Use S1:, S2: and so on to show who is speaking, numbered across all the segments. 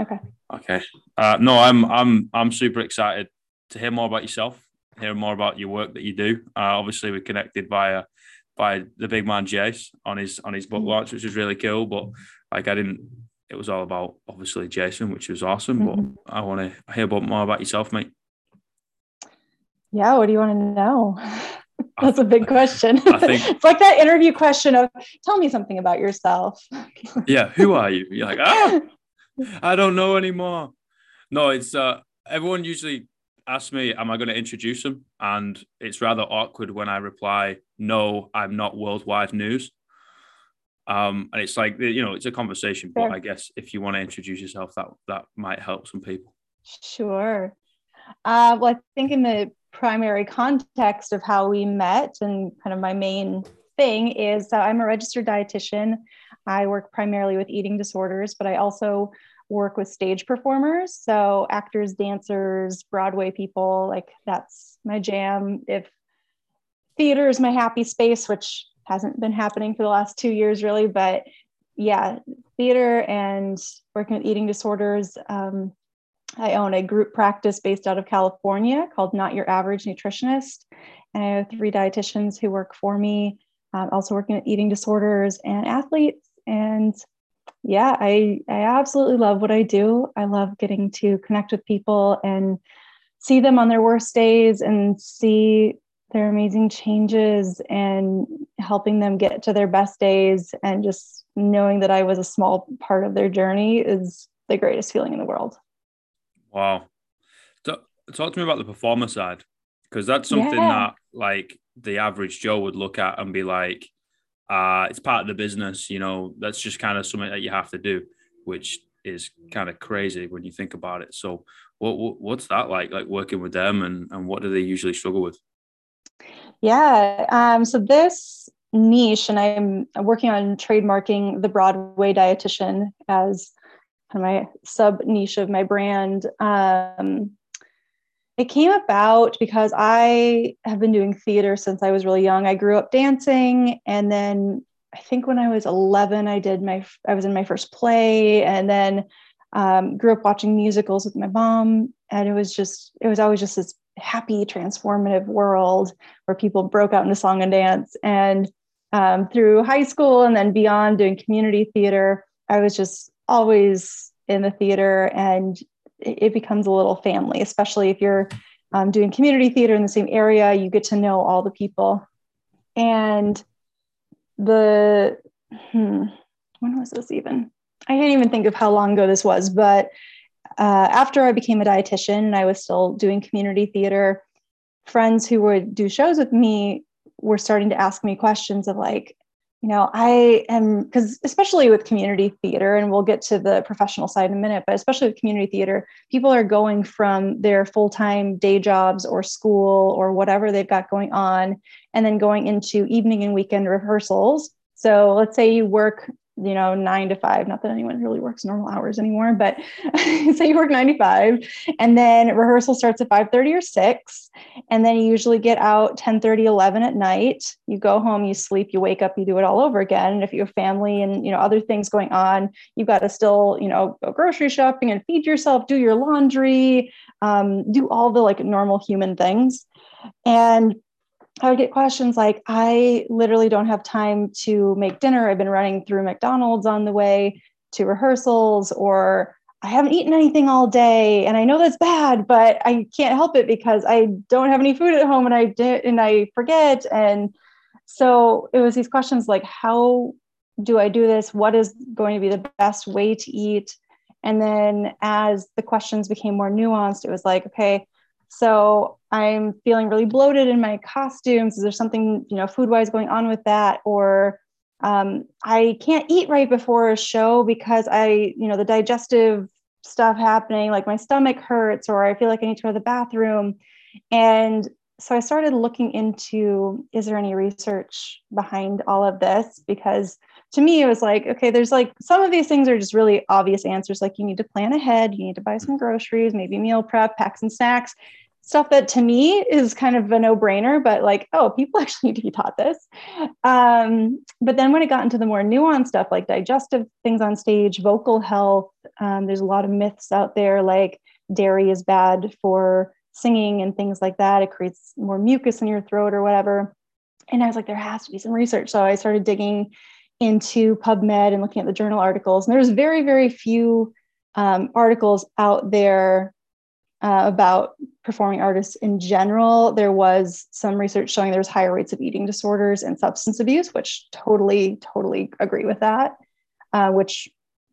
S1: Okay.
S2: Okay. Uh, no, I'm I'm I'm super excited to hear more about yourself, hear more about your work that you do. Uh, obviously, we connected via by the big man Jace on his on his book mm-hmm. launch, which is really cool. But like I didn't, it was all about obviously Jason, which was awesome. Mm-hmm. But I want to hear about more about yourself, mate.
S1: Yeah, what do you want to know? That's a big question. I think it's like that interview question of tell me something about yourself.
S2: yeah, who are you? You're like, ah, I don't know anymore. No, it's uh everyone usually asks me, am I going to introduce them? And it's rather awkward when I reply, no, I'm not worldwide news. Um, and it's like you know, it's a conversation, but I guess if you want to introduce yourself, that that might help some people.
S1: Sure. Uh, well, I think in the primary context of how we met and kind of my main thing is uh, I'm a registered dietitian. I work primarily with eating disorders, but I also work with stage performers. So, actors, dancers, Broadway people, like that's my jam. If theater is my happy space, which hasn't been happening for the last two years, really, but yeah, theater and working with eating disorders. Um, I own a group practice based out of California called Not Your Average Nutritionist. And I have three dietitians who work for me, um, also working with eating disorders and athletes. And yeah, I, I absolutely love what I do. I love getting to connect with people and see them on their worst days and see their amazing changes and helping them get to their best days and just knowing that I was a small part of their journey is the greatest feeling in the world.
S2: Wow. So, talk to me about the performer side because that's something yeah. that like the average Joe would look at and be like, uh, it's part of the business, you know, that's just kind of something that you have to do, which is kind of crazy when you think about it. So what, what what's that like, like working with them and, and what do they usually struggle with?
S1: Yeah. Um, so this niche, and I'm working on trademarking the Broadway dietitian as kind of my sub niche of my brand. Um, it came about because I have been doing theater since I was really young. I grew up dancing, and then I think when I was 11, I did my I was in my first play, and then um, grew up watching musicals with my mom, and it was just it was always just this happy, transformative world where people broke out into song and dance. And um, through high school and then beyond, doing community theater, I was just always in the theater and it becomes a little family, especially if you're um, doing community theater in the same area, you get to know all the people. And the, hmm, when was this even? I can't even think of how long ago this was, but uh, after I became a dietitian and I was still doing community theater, friends who would do shows with me were starting to ask me questions of like, you know, I am because especially with community theater, and we'll get to the professional side in a minute, but especially with community theater, people are going from their full time day jobs or school or whatever they've got going on, and then going into evening and weekend rehearsals. So let's say you work you know, nine to five. Not that anyone really works normal hours anymore, but say you work nine to five, and then rehearsal starts at 5 30 or 6. And then you usually get out 10 30, 11 at night. You go home, you sleep, you wake up, you do it all over again. And if you have family and, you know, other things going on, you've got to still, you know, go grocery shopping and feed yourself, do your laundry, um, do all the like normal human things. And I would get questions like, I literally don't have time to make dinner. I've been running through McDonald's on the way to rehearsals, or I haven't eaten anything all day. And I know that's bad, but I can't help it because I don't have any food at home and I did and I forget. And so it was these questions like, how do I do this? What is going to be the best way to eat? And then as the questions became more nuanced, it was like, okay, so I'm feeling really bloated in my costumes. Is there something, you know, food wise going on with that? Or um, I can't eat right before a show because I, you know, the digestive stuff happening, like my stomach hurts, or I feel like I need to go to the bathroom. And so I started looking into is there any research behind all of this? Because to me, it was like, okay, there's like some of these things are just really obvious answers. Like you need to plan ahead, you need to buy some groceries, maybe meal prep, pack some snacks stuff that to me is kind of a no-brainer but like oh people actually need to be taught this. Um, but then when it got into the more nuanced stuff like digestive things on stage vocal health um, there's a lot of myths out there like dairy is bad for singing and things like that. It creates more mucus in your throat or whatever. And i was like there has to be some research. So i started digging into pubmed and looking at the journal articles. And there's very very few um, articles out there uh, about performing artists in general. There was some research showing there's higher rates of eating disorders and substance abuse, which totally, totally agree with that, uh, which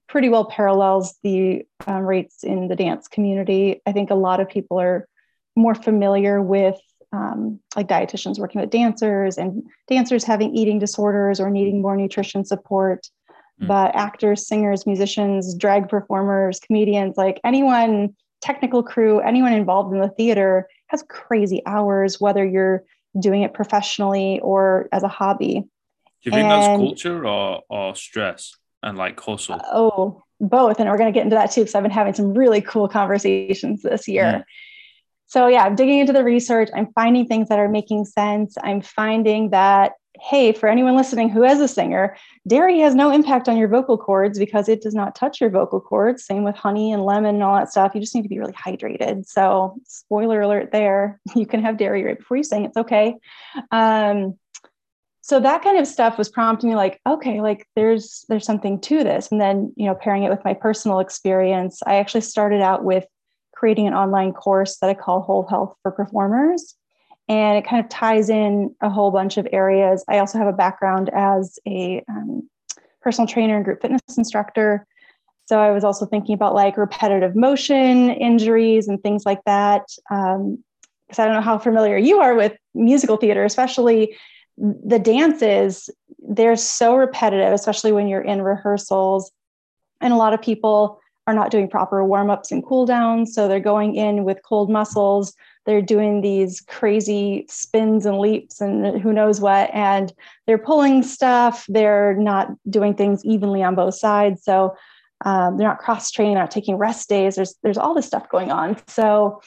S1: pretty well parallels the um, rates in the dance community. I think a lot of people are more familiar with um, like dietitians working with dancers and dancers having eating disorders or needing more nutrition support. Mm. But actors, singers, musicians, drag performers, comedians, like anyone technical crew, anyone involved in the theater has crazy hours, whether you're doing it professionally or as a hobby. Do
S2: you think and, that's culture or, or stress and like hustle?
S1: Oh, both. And we're going to get into that too, because I've been having some really cool conversations this year. Mm. So, yeah, I'm digging into the research. I'm finding things that are making sense. I'm finding that hey, for anyone listening who is a singer, dairy has no impact on your vocal cords because it does not touch your vocal cords. Same with honey and lemon and all that stuff. You just need to be really hydrated. So, spoiler alert there, you can have dairy right before you sing. It's okay. Um, so that kind of stuff was prompting me like okay like there's there's something to this and then you know pairing it with my personal experience i actually started out with creating an online course that i call whole health for performers and it kind of ties in a whole bunch of areas. I also have a background as a um, personal trainer and group fitness instructor. So I was also thinking about like repetitive motion injuries and things like that. Because um, I don't know how familiar you are with musical theater, especially the dances, they're so repetitive, especially when you're in rehearsals. And a lot of people are not doing proper warm ups and cool downs. So they're going in with cold muscles they're doing these crazy spins and leaps and who knows what and they're pulling stuff. They're not doing things evenly on both sides. So um, they're not cross training not taking rest days. There's there's all this stuff going on. So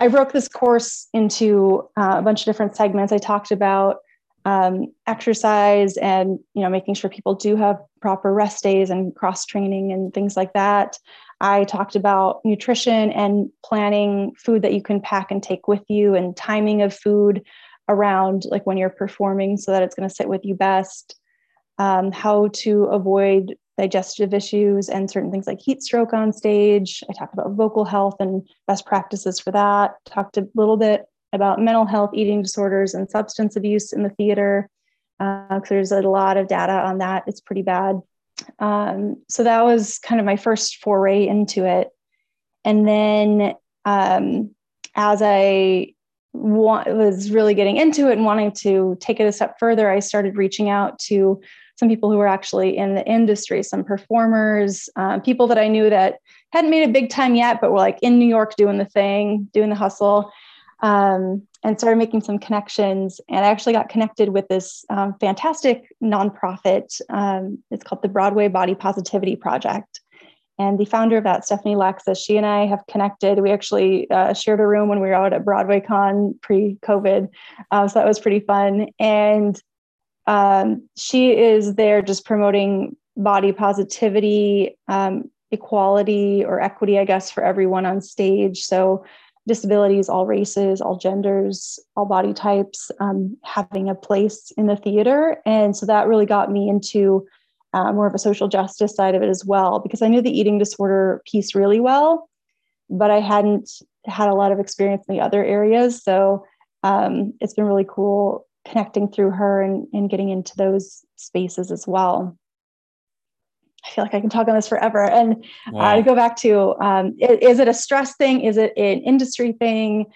S1: i broke this course into uh, a bunch of different segments. I talked about um, exercise and you know making sure people do have proper rest days and cross training and things like that I talked about nutrition and planning food that you can pack and take with you and timing of food around like when you're performing so that it's going to sit with you best. Um, how to avoid digestive issues and certain things like heat stroke on stage. I talked about vocal health and best practices for that. Talked a little bit about mental health, eating disorders, and substance abuse in the theater. Uh, there's a lot of data on that. It's pretty bad. Um, so that was kind of my first foray into it. And then um, as I wa- was really getting into it and wanting to take it a step further, I started reaching out to some people who were actually in the industry, some performers, uh, people that I knew that hadn't made a big time yet, but were like in New York doing the thing, doing the hustle um, and started making some connections. And I actually got connected with this um, fantastic nonprofit. Um, it's called the Broadway Body Positivity Project. And the founder of that, Stephanie Lexis, she and I have connected. We actually uh, shared a room when we were out at Broadway Con pre COVID. Uh, so that was pretty fun. And um, she is there just promoting body positivity, um, equality, or equity, I guess, for everyone on stage. So disabilities, all races, all genders, all body types um, having a place in the theater. And so that really got me into uh, more of a social justice side of it as well, because I knew the eating disorder piece really well, but I hadn't had a lot of experience in the other areas. So um, it's been really cool connecting through her and, and getting into those spaces as well. I feel like I can talk on this forever. And wow. uh, to go back to, um, is, it a stress thing? Is it an industry thing?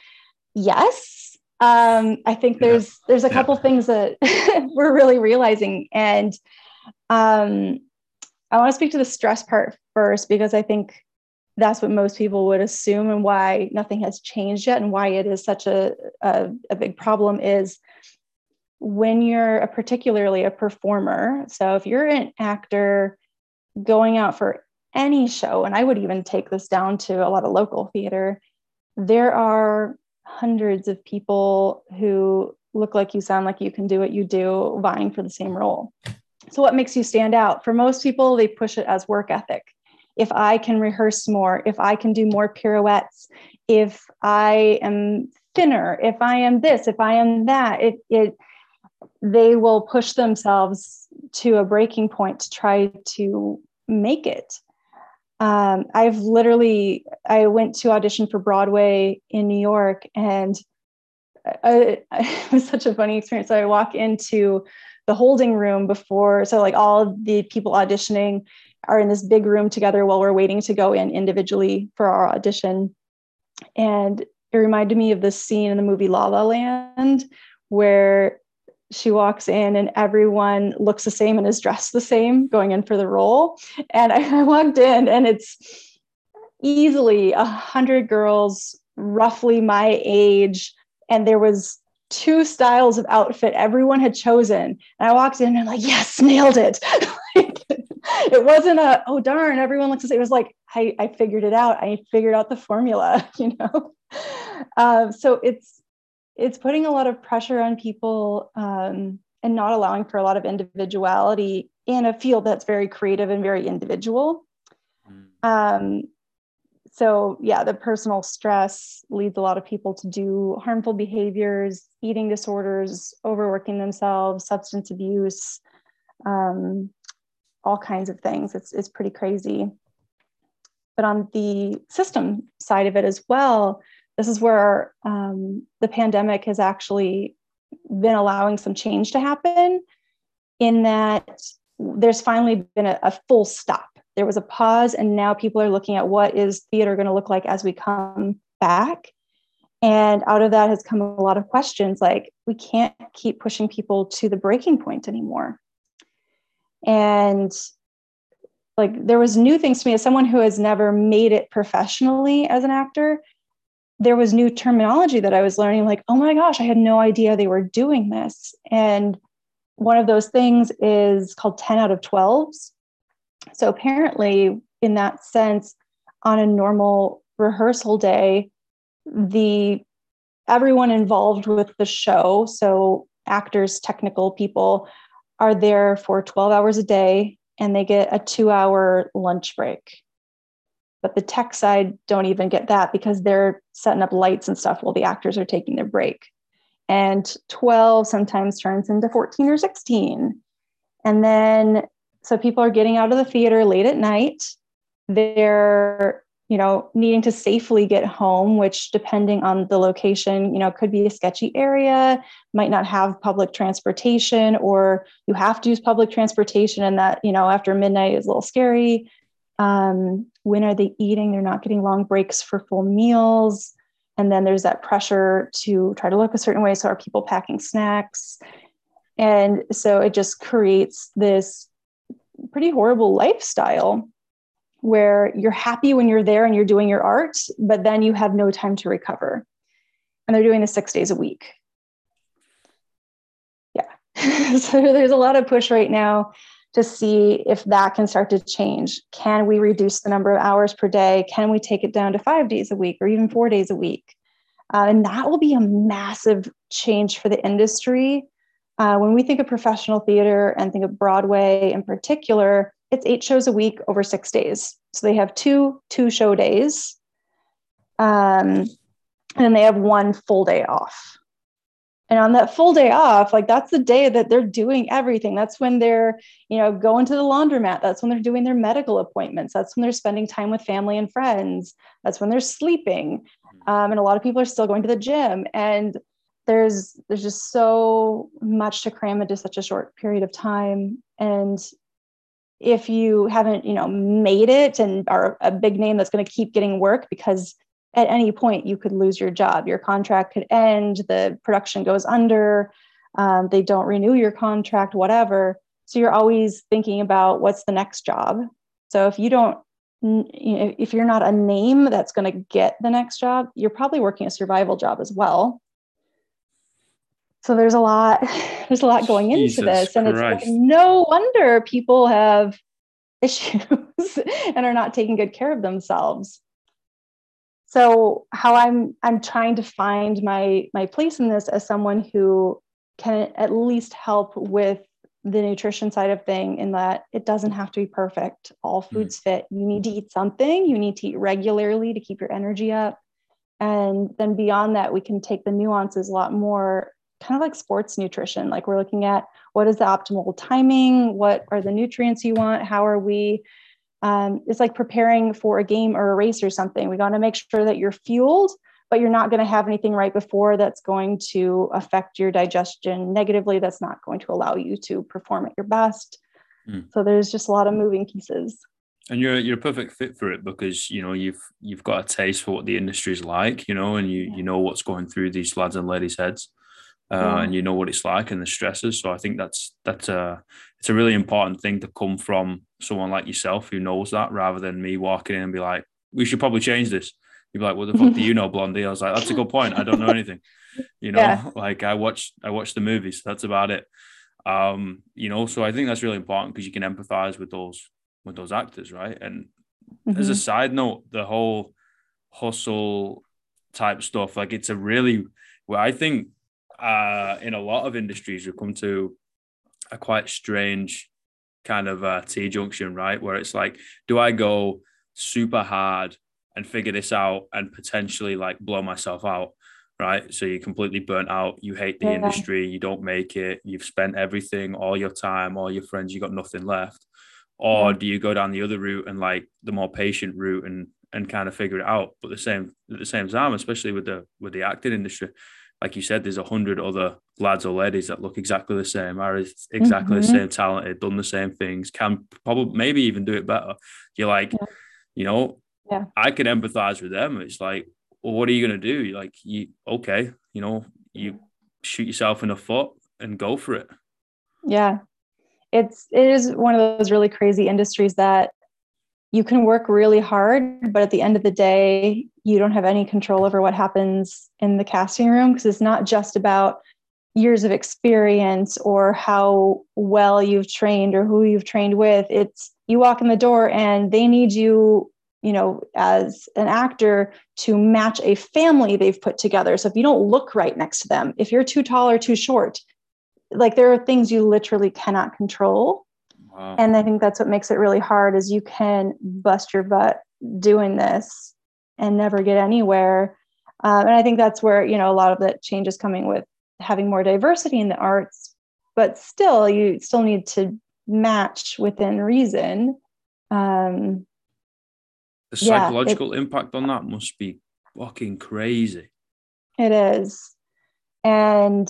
S1: Yes. Um, I think there's yeah. there's a yeah. couple things that we're really realizing, and um, I want to speak to the stress part first because I think that's what most people would assume, and why nothing has changed yet, and why it is such a, a, a big problem is when you're a particularly a performer. So if you're an actor going out for any show, and I would even take this down to a lot of local theater, there are hundreds of people who look like you, sound like you, can do what you do, vying for the same role. So, what makes you stand out? For most people, they push it as work ethic. If I can rehearse more, if I can do more pirouettes, if I am thinner, if I am this, if I am that, it, it they will push themselves to a breaking point to try to make it. Um, I've literally I went to audition for Broadway in New York, and I, I, it was such a funny experience. So I walk into the holding room before, so like all the people auditioning are in this big room together while we're waiting to go in individually for our audition, and it reminded me of this scene in the movie La La Land where she walks in and everyone looks the same and is dressed the same going in for the role. And I, I walked in and it's easily a hundred girls roughly my age. And there was two styles of outfit everyone had chosen. And I walked in and I'm like, yes, nailed it. it wasn't a, oh darn, everyone looks the same. It was like, I, I figured it out. I figured out the formula, you know? Uh, so it's, it's putting a lot of pressure on people um, and not allowing for a lot of individuality in a field that's very creative and very individual. Mm. Um, so, yeah, the personal stress leads a lot of people to do harmful behaviors, eating disorders, overworking themselves, substance abuse, um, all kinds of things. It's, it's pretty crazy. But on the system side of it as well, this is where um, the pandemic has actually been allowing some change to happen in that there's finally been a, a, full stop. There was a pause and now people are looking at what is theater going to look like as we come back. And out of that has come a lot of questions like we can't keep pushing people to the breaking point anymore. And like there was new things to me as someone who has never made it professionally as an actor there was new terminology that I was learning, like, oh my gosh, I had no idea they were doing this. And one of those things is called 10 out of 12s. So apparently, in that sense, on a normal rehearsal day, the everyone involved with the show, so actors, technical people, are there for 12 hours a day and they get a two hour lunch break but the tech side don't even get that because they're setting up lights and stuff while the actors are taking their break. And 12 sometimes turns into 14 or 16 and then so people are getting out of the theater late at night. They're you know needing to safely get home which depending on the location you know could be a sketchy area might not have public transportation or you have to use public transportation and that you know after midnight is a little scary um, when are they eating? They're not getting long breaks for full meals. And then there's that pressure to try to look a certain way. So are people packing snacks? And so it just creates this pretty horrible lifestyle where you're happy when you're there and you're doing your art, but then you have no time to recover. And they're doing this six days a week. Yeah. so there's a lot of push right now to see if that can start to change. Can we reduce the number of hours per day? Can we take it down to five days a week or even four days a week? Uh, and that will be a massive change for the industry. Uh, when we think of professional theater and think of Broadway in particular, it's eight shows a week over six days. So they have two two show days, um, and they have one full day off. And on that full day off, like that's the day that they're doing everything. That's when they're, you know, going to the laundromat. That's when they're doing their medical appointments. That's when they're spending time with family and friends. That's when they're sleeping. Um, and a lot of people are still going to the gym. And there's there's just so much to cram into such a short period of time. And if you haven't, you know, made it and are a big name that's going to keep getting work because at any point you could lose your job. Your contract could end the production goes under um, they don't renew your contract whatever. So you're always thinking about what's the next job. So if you don't if you're not a name that's going to get the next job you're probably working a survival job as well. So there's a lot there's a lot going into Jesus this and Christ. it's no wonder people have issues and are not taking good care of themselves so how i'm i'm trying to find my my place in this as someone who can at least help with the nutrition side of thing in that it doesn't have to be perfect. All hmm. foods mm. fit. You need to eat something. You need to eat regularly to keep your energy up. And then beyond that we can take the nuances a lot more kind of like sports nutrition. Like we're looking at what is the optimal timing? What are the nutrients you want? How are we um, it's like preparing for a game or a race or something. We got to make sure that you're fueled, but you're not going to have anything right before that's going to affect your digestion negatively. That's not going to allow you to perform at your best. Mm. So there's just a lot of moving pieces.
S2: And you're you're a perfect fit for it because you know you've you've got a taste for what the industry is like, you know, and you yeah. you know what's going through these lads and ladies' heads uh, and you know what it's like and the stresses. So I think that's that's a it's a really important thing to come from someone like yourself who knows that, rather than me walking in and be like, "We should probably change this." You'd be like, "What the fuck do you know, Blondie?" I was like, "That's a good point. I don't know anything." You know, yeah. like I watched I watched the movies. That's about it. Um, you know, so I think that's really important because you can empathize with those with those actors, right? And mm-hmm. as a mm-hmm. side note, the whole hustle type stuff, like it's a really well, I think uh, in a lot of industries, we've come to a quite strange kind of uh, T junction, right? Where it's like, do I go super hard and figure this out and potentially like blow myself out? Right. So you're completely burnt out. You hate the yeah. industry. You don't make it. You've spent everything, all your time, all your friends, you got nothing left. Or yeah. do you go down the other route and like the more patient route and and kind of figure it out? But the same at the same time, especially with the with the acting industry, like you said, there's a hundred other lads or ladies that look exactly the same, are exactly mm-hmm. the same talented, done the same things, can probably maybe even do it better. You're like, yeah. you know, yeah. I can empathize with them. It's like, well, what are you gonna do? You're like, you okay, you know, you shoot yourself in the foot and go for it.
S1: Yeah. It's it is one of those really crazy industries that you can work really hard, but at the end of the day, you don't have any control over what happens in the casting room because it's not just about years of experience or how well you've trained or who you've trained with. It's you walk in the door and they need you, you know, as an actor to match a family they've put together. So if you don't look right next to them, if you're too tall or too short, like there are things you literally cannot control Wow. And I think that's what makes it really hard is you can bust your butt doing this and never get anywhere. Um, and I think that's where, you know, a lot of that change is coming with having more diversity in the arts, but still you still need to match within reason. Um,
S2: the psychological yeah, it, impact on that must be fucking crazy.
S1: It is. And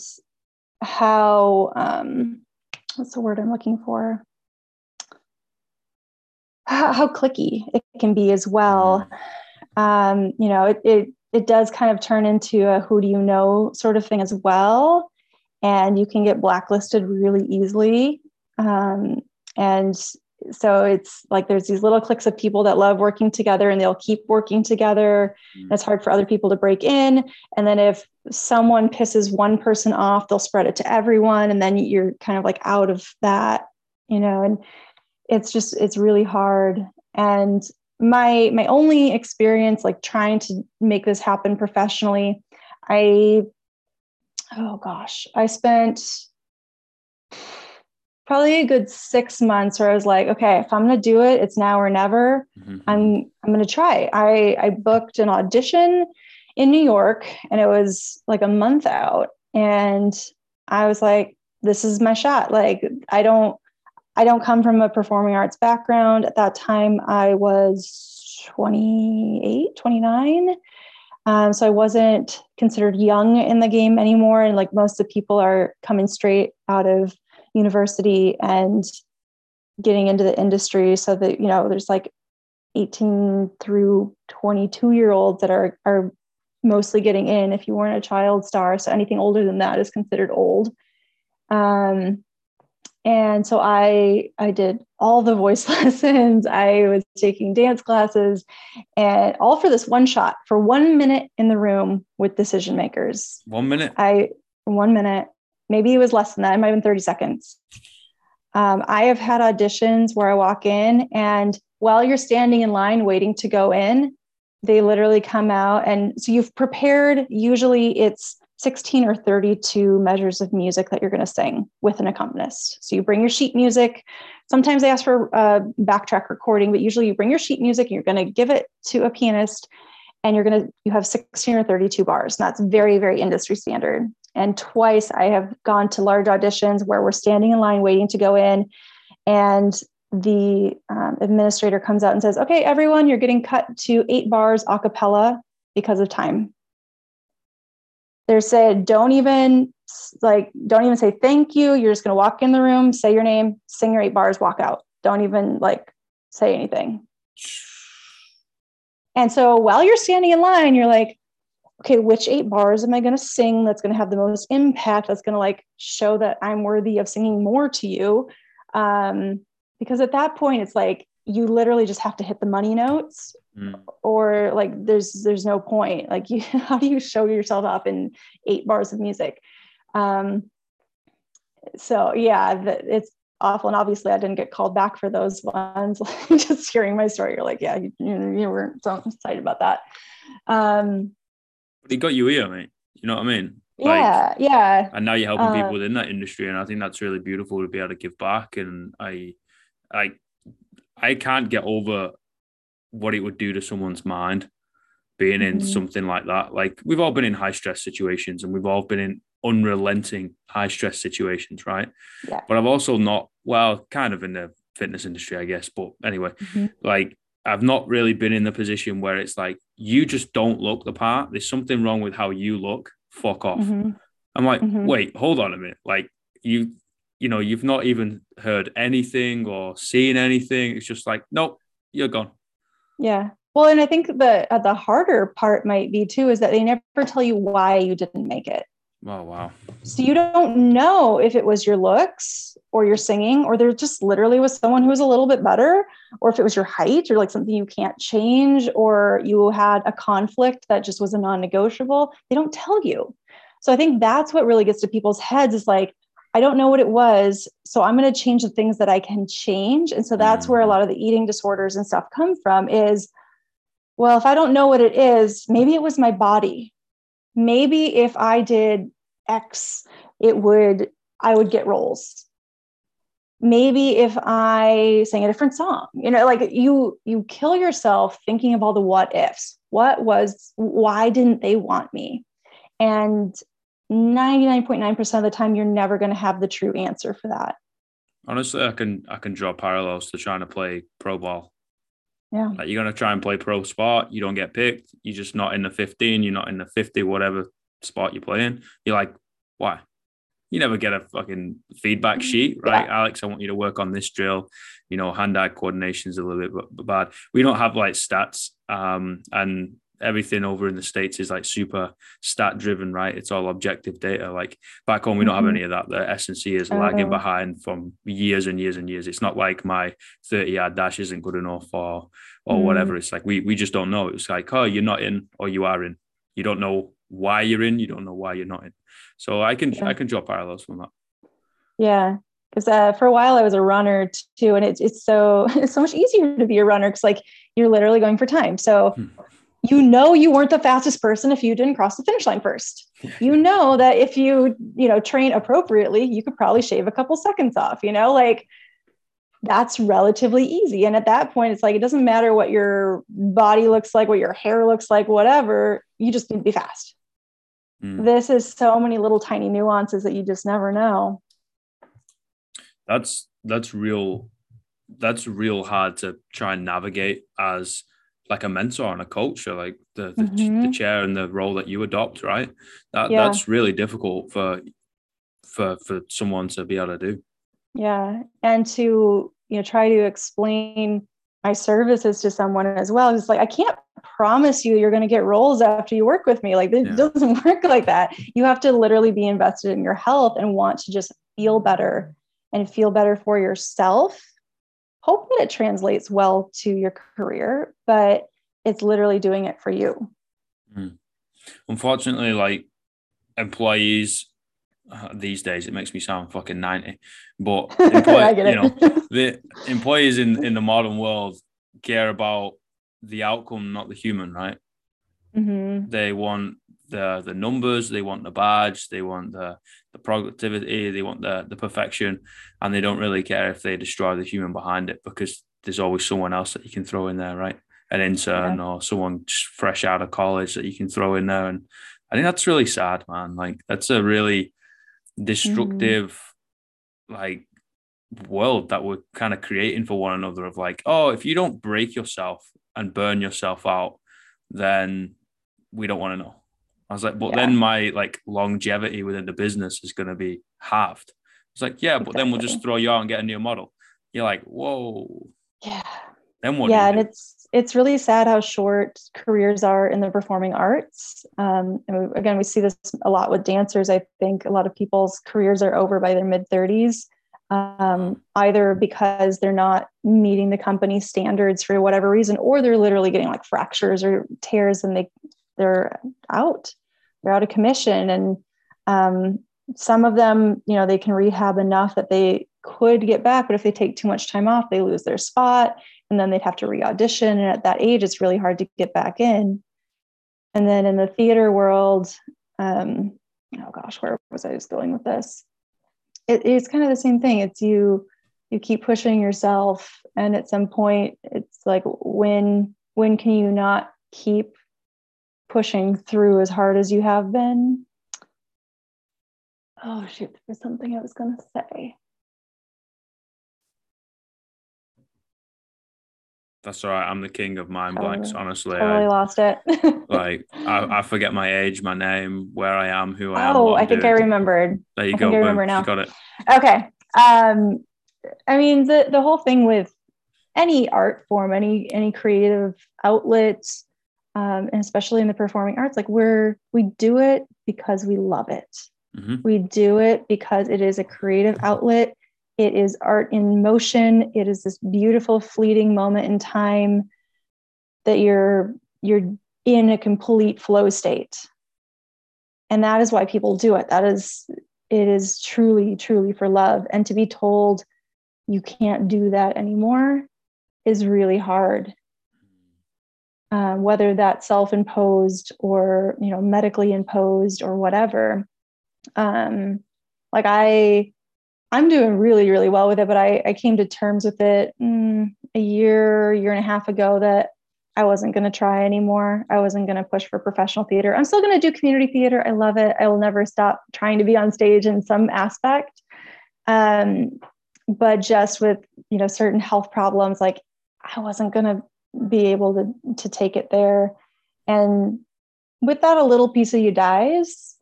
S1: how, um, what's the word I'm looking for? how, how cliquey it can be as well. Mm-hmm. Um, you know, it, it it does kind of turn into a who do you know sort of thing as well, and you can get blacklisted really easily. Um, and so it's like there's these little cliques of people that love working together and they'll keep working together. Mm-hmm. it's hard for other people to break in. And then if someone pisses one person off they'll spread it to everyone. And then you're kind of like out of that you know and it's just it's really hard. And my my only experience like trying to make this happen professionally i oh gosh i spent probably a good six months where i was like okay if i'm going to do it it's now or never mm-hmm. i'm i'm going to try i i booked an audition in new york and it was like a month out and i was like this is my shot like i don't I don't come from a performing arts background. At that time, I was 28, 29. Um, so I wasn't considered young in the game anymore. And like most of the people are coming straight out of university and getting into the industry. So that, you know, there's like 18 through 22 year olds that are, are mostly getting in if you weren't a child star. So anything older than that is considered old. Um, and so i i did all the voice lessons. I was taking dance classes and all for this one shot for one minute in the room with decision makers.
S2: One minute.
S1: I one minute maybe it was less than that it might have been 30 seconds. Um, i have had auditions where i walk in and while you're standing in line waiting to go in they literally come out and so you've prepared usually it's 16 or 32 measures of music that you're going to sing with an accompanist. So you bring your sheet music. Sometimes they ask for a backtrack recording but usually you bring your sheet music and you're going to give it to a pianist and you're going to you have 16 or 32 bars. And that's very very industry standard. And twice i have gone to large auditions where we're standing in line waiting to go in and the um, administrator comes out and says, okay, everyone, you're getting cut to eight bars a cappella because of time. They're said, don't even like, don't even say thank you. You're just going to walk in the room, say your name, sing your eight bars, walk out. Don't even like say anything. And so while you're standing in line, you're like, okay, which eight bars am I going to sing that's going to have the most impact? That's going to like show that I'm worthy of singing more to you. Um, because at that point it's like you literally just have to hit the money notes mm. or like there's there's no point. Like you how do you show yourself up in eight bars of music? Um so yeah the, it's awful. And obviously i didn't get called back for those ones. Just hearing my story you're like yeah you, you, you weren't so excited about that. Um
S2: but he got you here mate. You know what i mean?
S1: Like, yeah yeah.
S2: and now you're helping uh, people within that industry and i think that's really beautiful to be able to give back. And i i I can't get over what it would do to someone's mind being mm-hmm. in something like that. Like we've all been in high stress situations and we've all been in unrelenting high stress situations, right?
S1: Yeah.
S2: But I've also not, well, kind of in the fitness industry, I guess. But anyway, mm-hmm. like I've not really been in the position where it's like you just don't look the part. There's something wrong with how you look. Fuck off. Mm-hmm. I'm like, mm-hmm. wait, hold on a minute. Like you you know, you've not even heard anything or seen anything. It's just like, nope, you're gone.
S1: Yeah. Well, and I think the uh, the harder part might be too is that they never tell you why you didn't make it.
S2: Oh wow!
S1: So you don't know if it was your looks or your singing, or there just literally was someone who was a little bit better, or if it was your height or like something you can't change, or you had a conflict that just was a non-negotiable. They don't tell you. So I think that's what really gets to people's heads is like, I don't know what it was. So I'm going to change the things that I can change. And so that's where a mm-hmm. lot of the eating disorders and stuff come from is, well, if I don't know what it is, maybe it was my body. Maybe if I did X, it would, I would get roles. Maybe if I sang a different song, you know, like you, you kill yourself thinking of all the what ifs. What was, why didn't they want me? And 99.9% of the time you're never going to have the true answer for that
S2: honestly i can i can draw parallels to trying to play pro ball
S1: yeah
S2: like you're going to try and play pro sport you don't get picked you're just not in the 15 you're not in the 50 whatever spot you're playing you're like why you never get a fucking feedback mm-hmm. sheet, right? Yeah. Alex, I want you to work on this drill. You know, hand-eye coordination is a little bit bad. We don't have like stats, um, and everything over in the states is like super stat driven, right? It's all objective data. Like back home, we don't mm-hmm. have any of that. The S and C is lagging behind from years and years and years. It's not like my thirty yard dash isn't good enough or or mm. whatever. It's like we we just don't know. It's like oh, you're not in or you are in. You don't know why you're in. You don't know why you're not in. So I can yeah. I can draw parallels from that.
S1: Yeah, because uh, for a while I was a runner too, and it's it's so it's so much easier to be a runner because like you're literally going for time. So hmm you know you weren't the fastest person if you didn't cross the finish line first. You know that if you you know train appropriately you could probably shave a couple seconds off you know like that's relatively easy. And at that point it's like it doesn't matter what your body looks like what your hair looks like whatever you just need to be fast. Mm. this is so many little tiny nuances that you just never know.
S2: That's that's real that's real hard to try and navigate as like a mentor and a coach or like the the, mm-hmm. the, chair and the role that you adopt right that yeah. that's really difficult for for for someone to be able to do
S1: yeah and to you know try to explain my services to someone as well it's like i can't promise you you're going to get roles after you work with me like it yeah. doesn't work like that you have to literally be invested in your health and want to just feel better and feel better for yourself hope that it translates well to your career, but it's literally doing it for you.
S2: Mm. Unfortunately, like employees uh, these days, it makes me sound fucking 90, but employ- you know, the employees in, in the modern world care about the outcome, not the human, right?
S1: Mm-hmm.
S2: They want the the numbers, they want the badge, they want the the productivity, they want the the perfection, and they don't really care if they destroy the human behind it because there's always someone else that you can throw in there, right? An intern yeah. or someone fresh out of college that you can throw in there, and I think that's really sad, man. Like that's a really destructive, mm. like world that we're kind of creating for one another. Of like, oh, if you don't break yourself and burn yourself out, then we don't want to know. I was like, but yeah. then my like longevity within the business is going to be halved. It's like, yeah, but exactly. then we'll just throw you out and get a new model. You're like, whoa.
S1: Yeah.
S2: Then what?
S1: Yeah, and it's it's really sad how short careers are in the performing arts. Um, and again, we see this a lot with dancers. I think a lot of people's careers are over by their mid 30s, um, either because they're not meeting the company standards for whatever reason, or they're literally getting like fractures or tears and they they're out they're out of commission. And um, some of them you know they can rehab enough that they could get back but if they take too much time off they lose their spot and then they'd have to re-audition. And at that age it's really hard to get back in. And then in the theater world um, oh gosh where was i just going with this? It, it's kind of the same thing. It's you you keep pushing yourself and at some point it's like when when can you not keep pushing through as hard as you have been. Oh, shoot, there's something I was going to say.
S2: That's all right. I'm the king of mind totally, blanks, honestly.
S1: Totally I, lost it.
S2: like, I, I, forget my age, my name, where I am, who I am.
S1: Oh, I think I remembered.
S2: There you
S1: I
S2: go.
S1: I remember now.
S2: You got it.
S1: Okay. Um, I mean, the, the whole thing with any art form, any any creative outlet, um, and especially in the performing arts like we're we do it because we love it. Mm-hmm. we do it because it is a creative outlet. It is art in motion. It is this beautiful fleeting moment in time that you're you're in a complete flow state. And that is why people do it. That is it is truly truly for love. And to be told you can't do that anymore is really hard uh, whether that's self-imposed or you know medically imposed or whatever. Um, like i i'm doing really really well with it but i, I came to terms with it mm, a year year and a half ago that i wasn't going to try anymore. I wasn't going to push for professional theater. I'm still going to do community theater. I love it. I will never stop trying to be on stage in some aspect. Um, but just with you know certain health problems like i wasn't going to be able to to take it there. And with that a little piece of you dies.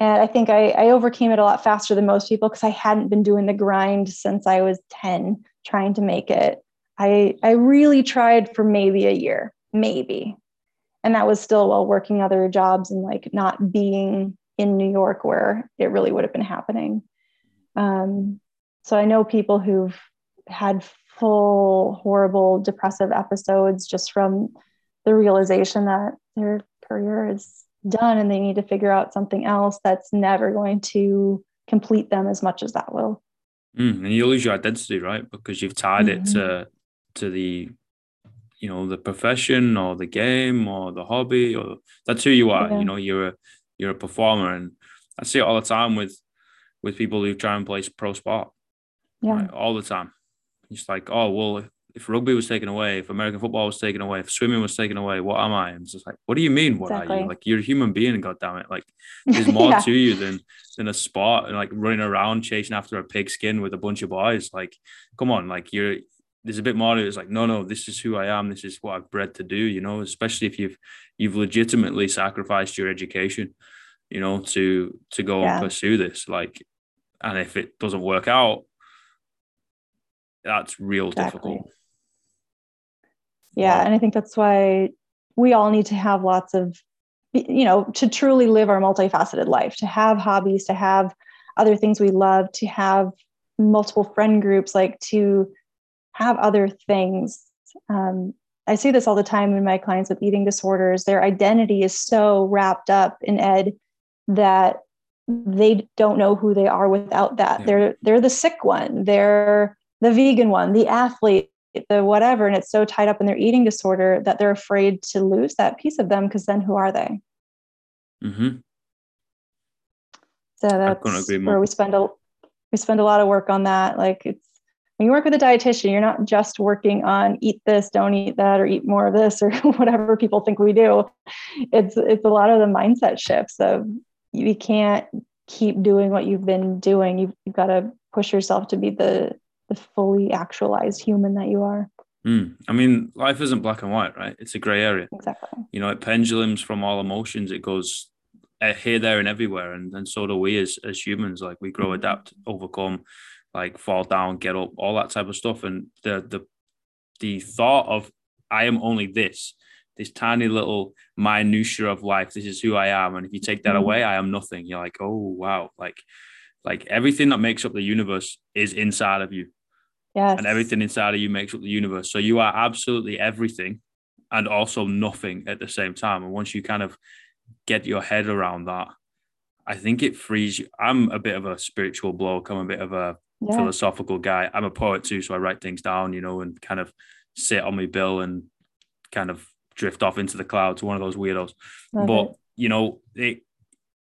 S1: And i think i, I overcame it a lot faster than most people because i hadn't been doing the grind since i was 10 trying to make it. I i really tried for maybe a year maybe. And that was still while working other jobs and like not being in new york where it really would have been happening. Um, so i know people who've had full horrible depressive episodes just from the realization that their career is done and they need to figure out something else that's never going to complete them as much as that will.
S2: Mm, and you lose your identity, right? Because you've tied mm-hmm. it to to the you know the profession or the game or the hobby or that's who you are. Yeah. You know, you're a you're a performer, and I see it all the time with with people who try and play pro sport.
S1: Yeah, right?
S2: all the time. It's like, oh well, if rugby was taken away, if American football was taken away, if swimming was taken away, what am I? And it's just like, what do you mean? What exactly. are you? Like you're a human being, god damn it. Like there's more yeah. to you than than a sport and like running around chasing after a pigskin with a bunch of boys. Like, come on, like you're there's a bit more to it. It's like, no, no, this is who I am. This is what I've bred to do, you know, especially if you've you've legitimately sacrificed your education, you know, to to go yeah. and pursue this. Like, and if it doesn't work out, that's real exactly. difficult.
S1: Yeah, and I think that's why we all need to have lots of you know to truly live our multifaceted life to have hobbies to have other things we love to have multiple friend groups like to have other things um, i see this all the time in my clients with eating disorders their identity is so wrapped up in ed that they don't know who they are without that yeah. they're they're the sick one they're the vegan one, the athlete, the whatever, and it's so tied up in their eating disorder that they're afraid to lose that piece of them because then who are they?
S2: Mm-hmm.
S1: So that's where we spend a we spend a lot of work on that. Like it's when you work with a dietitian, you're not just working on eat this, don't eat that, or eat more of this, or whatever people think we do. It's it's a lot of the mindset shifts of you can't keep doing what you've been doing. You've, you've got to push yourself to be the the fully actualized human that you are.
S2: Mm. I mean, life isn't black and white, right? It's a gray area.
S1: Exactly.
S2: You know, it pendulums from all emotions. It goes uh, here, there, and everywhere, and and so do we as as humans. Like we grow, mm-hmm. adapt, overcome, like fall down, get up, all that type of stuff. And the the the thought of I am only this, this tiny little minutia of life. This is who I am, and if you take that mm-hmm. away, I am nothing. You're like, oh wow, like like everything that makes up the universe is inside of you.
S1: Yes.
S2: And everything inside of you makes up the universe. So you are absolutely everything and also nothing at the same time. And once you kind of get your head around that, I think it frees you. I'm a bit of a spiritual bloke. I'm a bit of a yeah. philosophical guy. I'm a poet too, so I write things down, you know, and kind of sit on my bill and kind of drift off into the clouds. One of those weirdos. Love but it. you know, it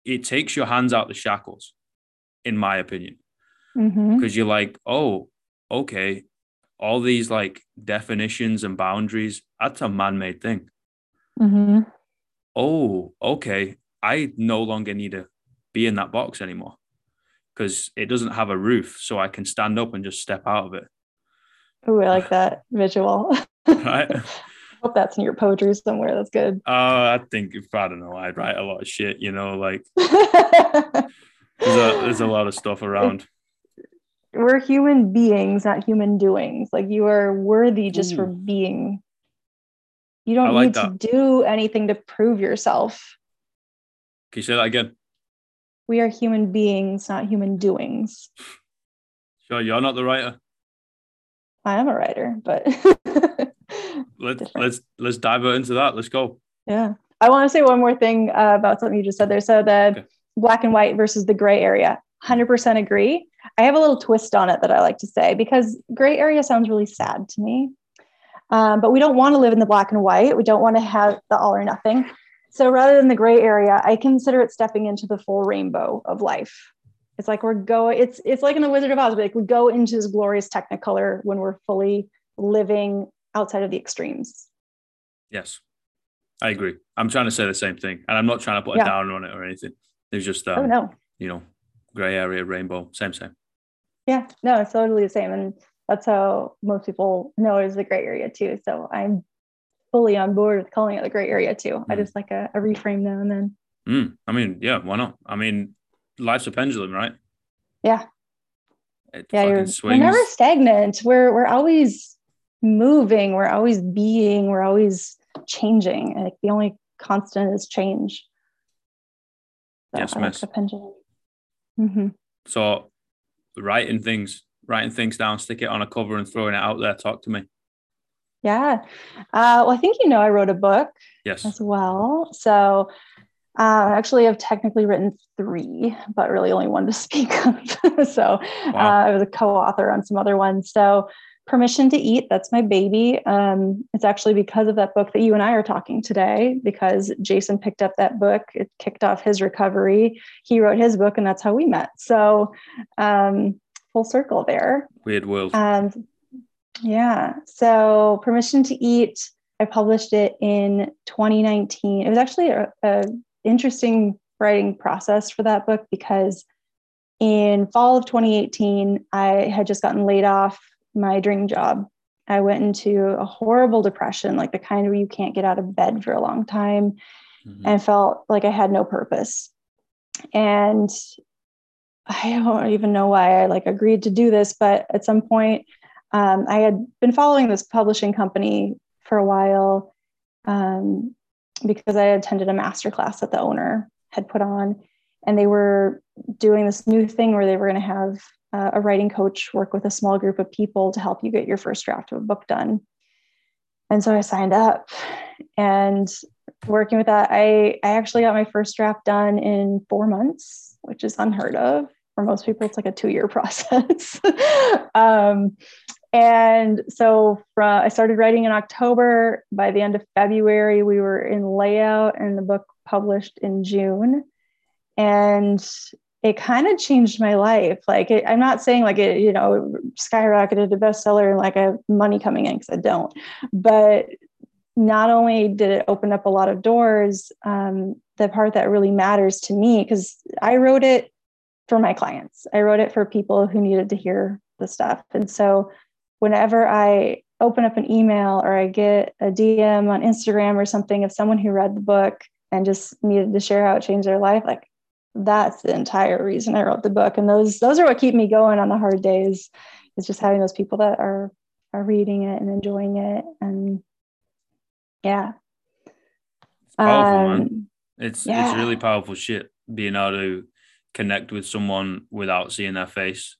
S2: it takes your hands out the shackles, in my opinion, because
S1: mm-hmm.
S2: you're like, oh, okay, all these like definitions and boundaries, that's a man-made thing.
S1: Mm-hmm.
S2: Oh, okay. I no longer need to be in that box anymore because it doesn't have a roof, so I can stand up and just step out of it.
S1: Oh, I like that visual.
S2: right.
S1: hope that's in your poetry somewhere. That's good.
S2: Uh, I think if I don't know, I'd write a lot of shit. You know, like there's a there's a lot of stuff around.
S1: We're human beings, not human doings. Like you are worthy just Ooh. for being. You don't like need that. to do anything to prove yourself.
S2: Can you say that again?
S1: We are human beings, not human doings.
S2: Sure, you're not the writer.
S1: I am a writer, but
S2: let's let's let's dive into that. Let's go.
S1: Yeah, I want to say one more thing uh, about something you just said there. So the okay. black and white versus the gray area. 100% agree. I have a little twist on it that I like to say because gray area sounds really sad to me. Um, but we don't want to live in the black and white. We don't want to have the all or nothing. So rather than the gray area, I consider it stepping into the full rainbow of life. It's like we're going, it's it's like in the Wizard of Oz, like we go into this glorious technicolor when we're fully living outside of the extremes.
S2: Yes, I agree. I'm trying to say the same thing, and I'm not trying to put yeah. a down on it or anything. It's just um,
S1: oh no,
S2: you know, gray area, rainbow, same same.
S1: Yeah, no, it's totally the same, and that's how most people know it is the gray area too. So I'm fully on board with calling it the gray area too. Mm. I just like a, a, reframe now and then.
S2: Mm. I mean, yeah, why not? I mean, life's a pendulum, right?
S1: Yeah. It yeah, you're, we're never stagnant. We're we're always moving. We're always being. We're always changing. Like the only constant is change.
S2: So yes, miss.
S1: Like pendulum. Mm-hmm.
S2: So, writing things, writing things down, stick it on a cover, and throwing it out there. Talk to me.
S1: Yeah. Uh, well, I think you know I wrote a book
S2: yes.
S1: as well. So uh, actually, I've technically written three, but really only one to speak of. so wow. uh, I was a co-author on some other ones. So Permission to Eat, that's my baby. Um, it's actually because of that book that you and I are talking today, because Jason picked up that book. It kicked off his recovery. He wrote his book, and that's how we met. So um, full circle there.
S2: Weird world.
S1: And yeah. So, Permission to Eat, I published it in 2019. It was actually a, a interesting writing process for that book because in fall of 2018, I had just gotten laid off my dream job. I went into a horrible depression, like the kind where you can't get out of bed for a long time, mm-hmm. and felt like I had no purpose. And I don't even know why I like agreed to do this, but at some point um, I had been following this publishing company for a while um, because I attended a master class that the owner had put on, and they were doing this new thing where they were going to have uh, a writing coach work with a small group of people to help you get your first draft of a book done. And so I signed up, and working with that, I I actually got my first draft done in four months, which is unheard of for most people. It's like a two year process. um, and so I started writing in October. By the end of February, we were in layout and the book published in June. And it kind of changed my life. Like, it, I'm not saying like it, you know, skyrocketed to bestseller and like I have money coming in because I don't. But not only did it open up a lot of doors, um, the part that really matters to me, because I wrote it for my clients, I wrote it for people who needed to hear the stuff. And so whenever I open up an email or I get a DM on Instagram or something of someone who read the book and just needed to share how it changed their life, like that's the entire reason I wrote the book. And those those are what keep me going on the hard days. Is just having those people that are are reading it and enjoying it. And yeah.
S2: It's powerful, um, man. It's yeah. it's really powerful shit being able to connect with someone without seeing their face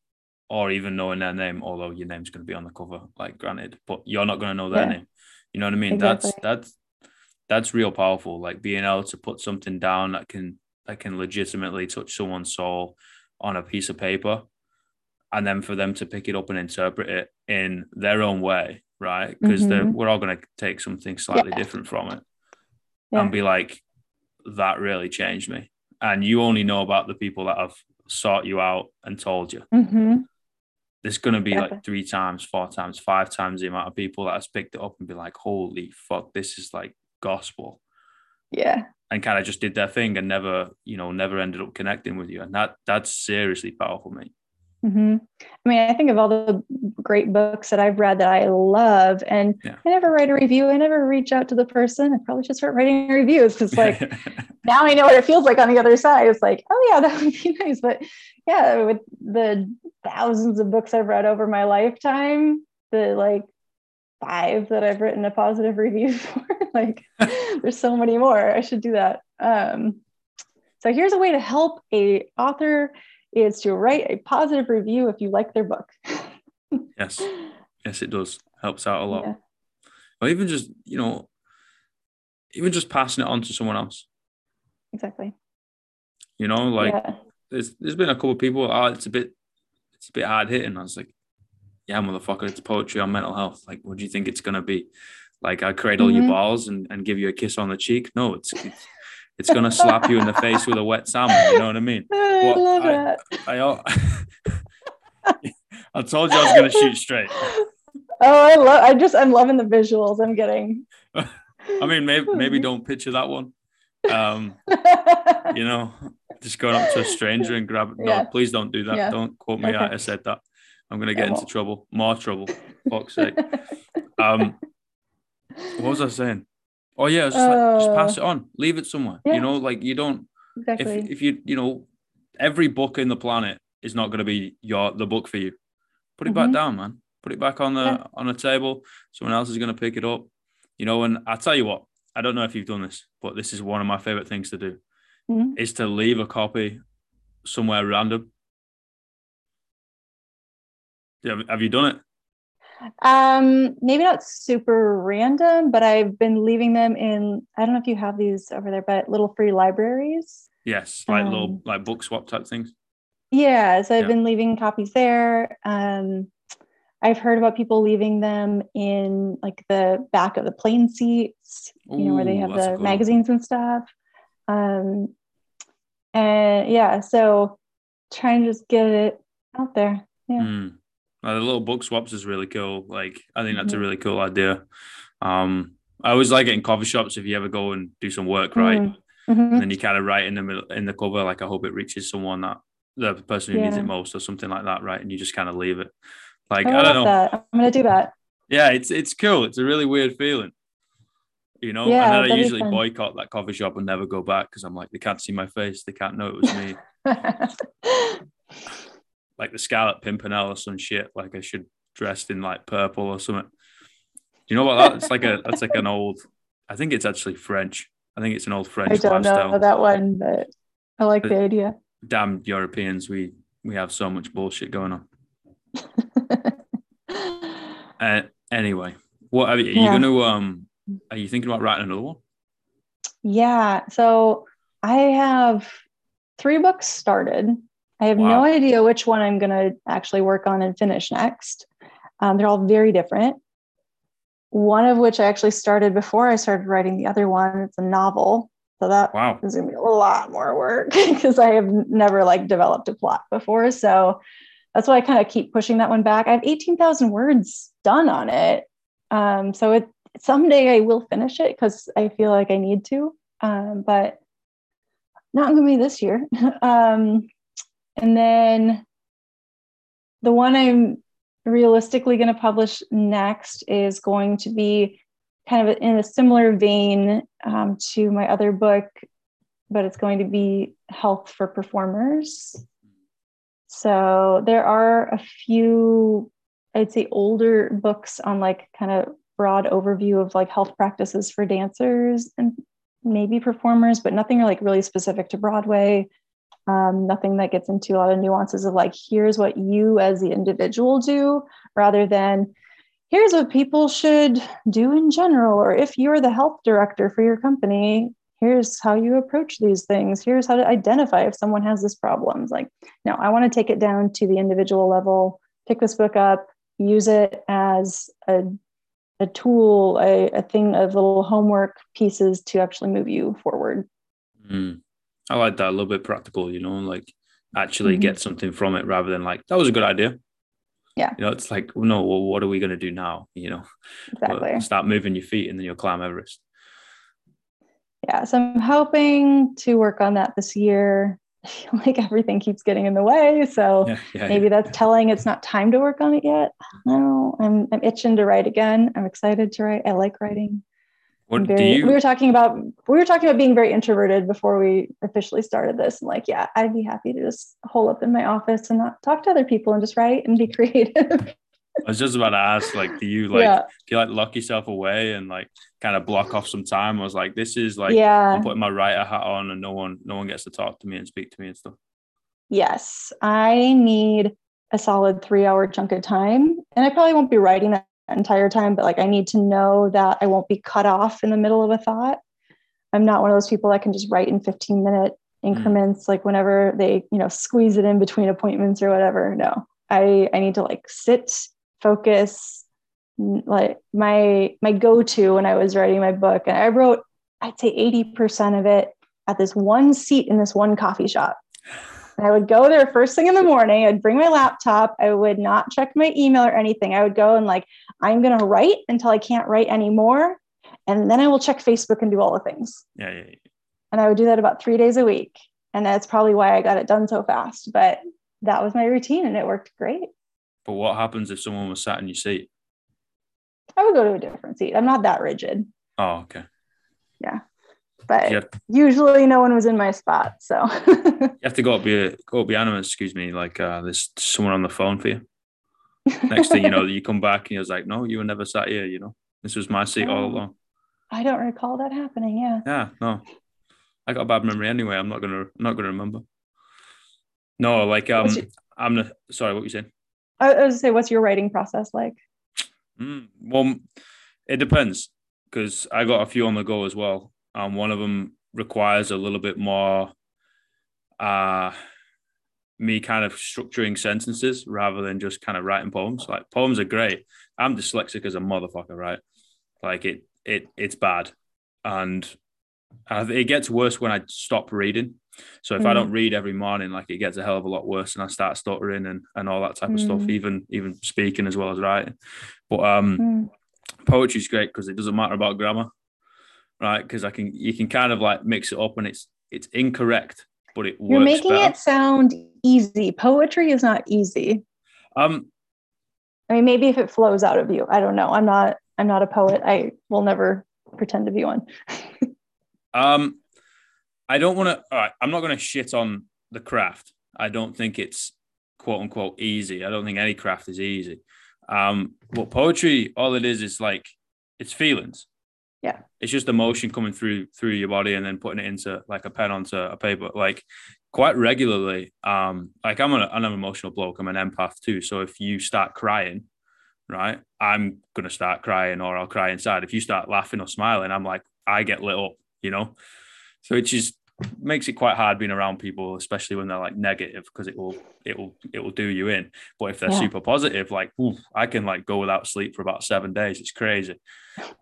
S2: or even knowing their name, although your name's going to be on the cover, like granted, but you're not going to know their yeah. name. You know what I mean? Exactly. That's that's that's real powerful. Like being able to put something down that can that can legitimately touch someone's soul on a piece of paper, and then for them to pick it up and interpret it in their own way, right? Because mm-hmm. we're all going to take something slightly yeah. different from it, yeah. and be like, that really changed me. And you only know about the people that have sought you out and told you.
S1: Mm-hmm
S2: there's going to be like three times, four times, five times the amount of people that has picked it up and be like, holy fuck, this is like gospel.
S1: Yeah.
S2: And kind of just did their thing and never, you know, never ended up connecting with you. And that that's seriously powerful, mate.
S1: Mm-hmm. I mean, I think of all the great books that I've read that I love, and yeah. I never write a review. I never reach out to the person. I probably should start writing reviews because, like, now I know what it feels like on the other side. It's like, oh yeah, that would be nice. But yeah, with the thousands of books I've read over my lifetime, the like five that I've written a positive review for, like, there's so many more. I should do that. Um, so here's a way to help a author is to write a positive review if you like their book.
S2: yes. Yes, it does. Helps out a lot. Yeah. Or even just, you know, even just passing it on to someone else.
S1: Exactly.
S2: You know, like yeah. there's there's been a couple of people, oh, it's a bit it's a bit hard hitting. I was like, yeah, motherfucker, it's poetry on mental health. Like, what do you think it's gonna be? Like I cradle mm-hmm. your balls and, and give you a kiss on the cheek? No, it's, it's it's gonna slap you in the face with a wet salmon. You know what I mean?
S1: I love I,
S2: I, I, I told you I was gonna shoot straight.
S1: Oh, I love. I just I'm loving the visuals I'm getting.
S2: I mean, maybe maybe don't picture that one. Um, you know, just going up to a stranger and grab. No, yeah. please don't do that. Yeah. Don't quote me. Okay. I said that. I'm gonna get into trouble. More trouble. Fuck's sake. Um, what was I saying? Oh yeah, just, like, just pass it uh, on. Leave it somewhere. Yeah. You know, like you don't. Exactly. If if you you know, every book in the planet is not going to be your the book for you. Put it mm-hmm. back down, man. Put it back on the yeah. on the table. Someone else is going to pick it up. You know, and I tell you what, I don't know if you've done this, but this is one of my favorite things to do. Mm-hmm. Is to leave a copy somewhere random. Have, have you done it?
S1: Um, maybe not super random, but I've been leaving them in. I don't know if you have these over there, but little free libraries.
S2: Yes, like um, little like book swap type things.
S1: Yeah, so I've yeah. been leaving copies there. Um, I've heard about people leaving them in like the back of the plane seats, you know, where they have the cool. magazines and stuff. Um, and yeah, so trying to just get it out there. Yeah.
S2: Mm. Uh, the little book swaps is really cool. Like I think that's mm-hmm. a really cool idea. Um, I always like it in coffee shops if you ever go and do some work, right? Mm-hmm. mm-hmm. And then you kind of write in the middle in the cover, like I hope it reaches someone that the person who yeah. needs it most, or something like that, right? And you just kind of leave it. Like I, I don't know.
S1: That. I'm gonna do that.
S2: Yeah, it's it's cool. It's a really weird feeling. You know, yeah, and then I usually boycott that coffee shop and never go back because I'm like, they can't see my face, they can't know it was me. like the Scarlet Pimpernel or some shit. Like I should dressed in like purple or something. Do you know what that? It's like a that's like an old. I think it's actually French. I think it's an old French. I
S1: don't lifestyle. know that one, but I like but the idea.
S2: Damn Europeans, we we have so much bullshit going on. uh, anyway, what are you, are you going to um? Are you thinking about writing another one?
S1: Yeah. So I have three books started. I have wow. no idea which one I'm going to actually work on and finish next. Um, they're all very different. One of which I actually started before I started writing the other one. It's a novel. So that
S2: wow.
S1: is gonna be a lot more work because I have never like developed a plot before. So that's why I kind of keep pushing that one back. I have 18,000 words done on it. Um, so it someday I will finish it because I feel like I need to. Um, but not gonna be this year. um, and then the one I'm realistically going to publish next is going to be kind of in a similar vein um, to my other book, but it's going to be health for performers. So there are a few, I'd say, older books on like kind of broad overview of like health practices for dancers and maybe performers, but nothing like really specific to Broadway. Um, nothing that gets into a lot of nuances of like, here's what you as the individual do, rather than here's what people should do in general. Or if you're the health director for your company, here's how you approach these things. Here's how to identify if someone has this problem. It's like, no, I want to take it down to the individual level, pick this book up, use it as a a tool, a, a thing of little homework pieces to actually move you forward.
S2: Mm. I like that a little bit practical, you know, like actually mm-hmm. get something from it rather than like, that was a good idea.
S1: Yeah.
S2: You know, it's like, no, well, what are we going to do now? You know,
S1: exactly.
S2: Well, start moving your feet and then you'll climb Everest.
S1: Yeah. So I'm hoping to work on that this year. I feel like everything keeps getting in the way. So yeah, yeah, maybe yeah. that's telling it's not time to work on it yet. No, I'm I'm itching to write again. I'm excited to write. I like writing.
S2: What
S1: very,
S2: do you...
S1: We were talking about we were talking about being very introverted before we officially started this. And like, yeah, I'd be happy to just hole up in my office and not talk to other people and just write and be creative.
S2: I was just about to ask, like, do you like yeah. do you like lock yourself away and like kind of block off some time? I was like, this is like
S1: yeah.
S2: I'm putting my writer hat on and no one no one gets to talk to me and speak to me and stuff.
S1: Yes. I need a solid three hour chunk of time. And I probably won't be writing that entire time, but like I need to know that I won't be cut off in the middle of a thought. I'm not one of those people that can just write in 15 minute mm. increments, mm. like whenever they, you know, squeeze it in between appointments or whatever. No, I, I need to like sit focus like my my go-to when i was writing my book and i wrote i'd say 80% of it at this one seat in this one coffee shop and i would go there first thing in the morning i'd bring my laptop i would not check my email or anything i would go and like i'm going to write until i can't write anymore and then i will check facebook and do all the things
S2: yeah, yeah, yeah.
S1: and i would do that about three days a week and that's probably why i got it done so fast but that was my routine and it worked great
S2: but what happens if someone was sat in your seat?
S1: I would go to a different seat. I'm not that rigid.
S2: Oh, okay.
S1: Yeah. But usually no one was in my spot. So
S2: you have to go up be go up behind them, excuse me, like uh, there's someone on the phone for you. Next thing you know, you come back and was like, No, you were never sat here, you know. This was my seat oh, all along.
S1: I don't recall that happening, yeah.
S2: Yeah, no. I got a bad memory anyway. I'm not gonna I'm not gonna remember. No, like um your, I'm the sorry, what you saying?
S1: I was to say, what's your writing process like?
S2: Mm, well, it depends because I got a few on the go as well. Um, one of them requires a little bit more uh me kind of structuring sentences rather than just kind of writing poems. Like poems are great. I'm dyslexic as a motherfucker, right? Like it it it's bad. And it gets worse when I stop reading. So if mm. I don't read every morning, like it gets a hell of a lot worse, and I start stuttering and, and all that type of stuff, mm. even even speaking as well as writing. But um, mm. poetry is great because it doesn't matter about grammar, right? Because I can you can kind of like mix it up, and it's it's incorrect, but it
S1: You're making
S2: better.
S1: it sound easy. Poetry is not easy.
S2: Um,
S1: I mean, maybe if it flows out of you, I don't know. I'm not. I'm not a poet. I will never pretend to be one.
S2: um, I don't want to. All right, I'm not going to shit on the craft. I don't think it's quote unquote easy. I don't think any craft is easy. Um, but poetry, all it is is like it's feelings.
S1: Yeah.
S2: It's just emotion coming through through your body and then putting it into like a pen onto a paper. Like quite regularly, um, like I'm an, I'm an emotional bloke. I'm an empath too. So if you start crying, right, I'm gonna start crying or I'll cry inside. If you start laughing or smiling, I'm like I get lit up. You know. So it just makes it quite hard being around people, especially when they're like negative, because it will it will it will do you in. But if they're yeah. super positive, like ooh, I can like go without sleep for about seven days. It's crazy.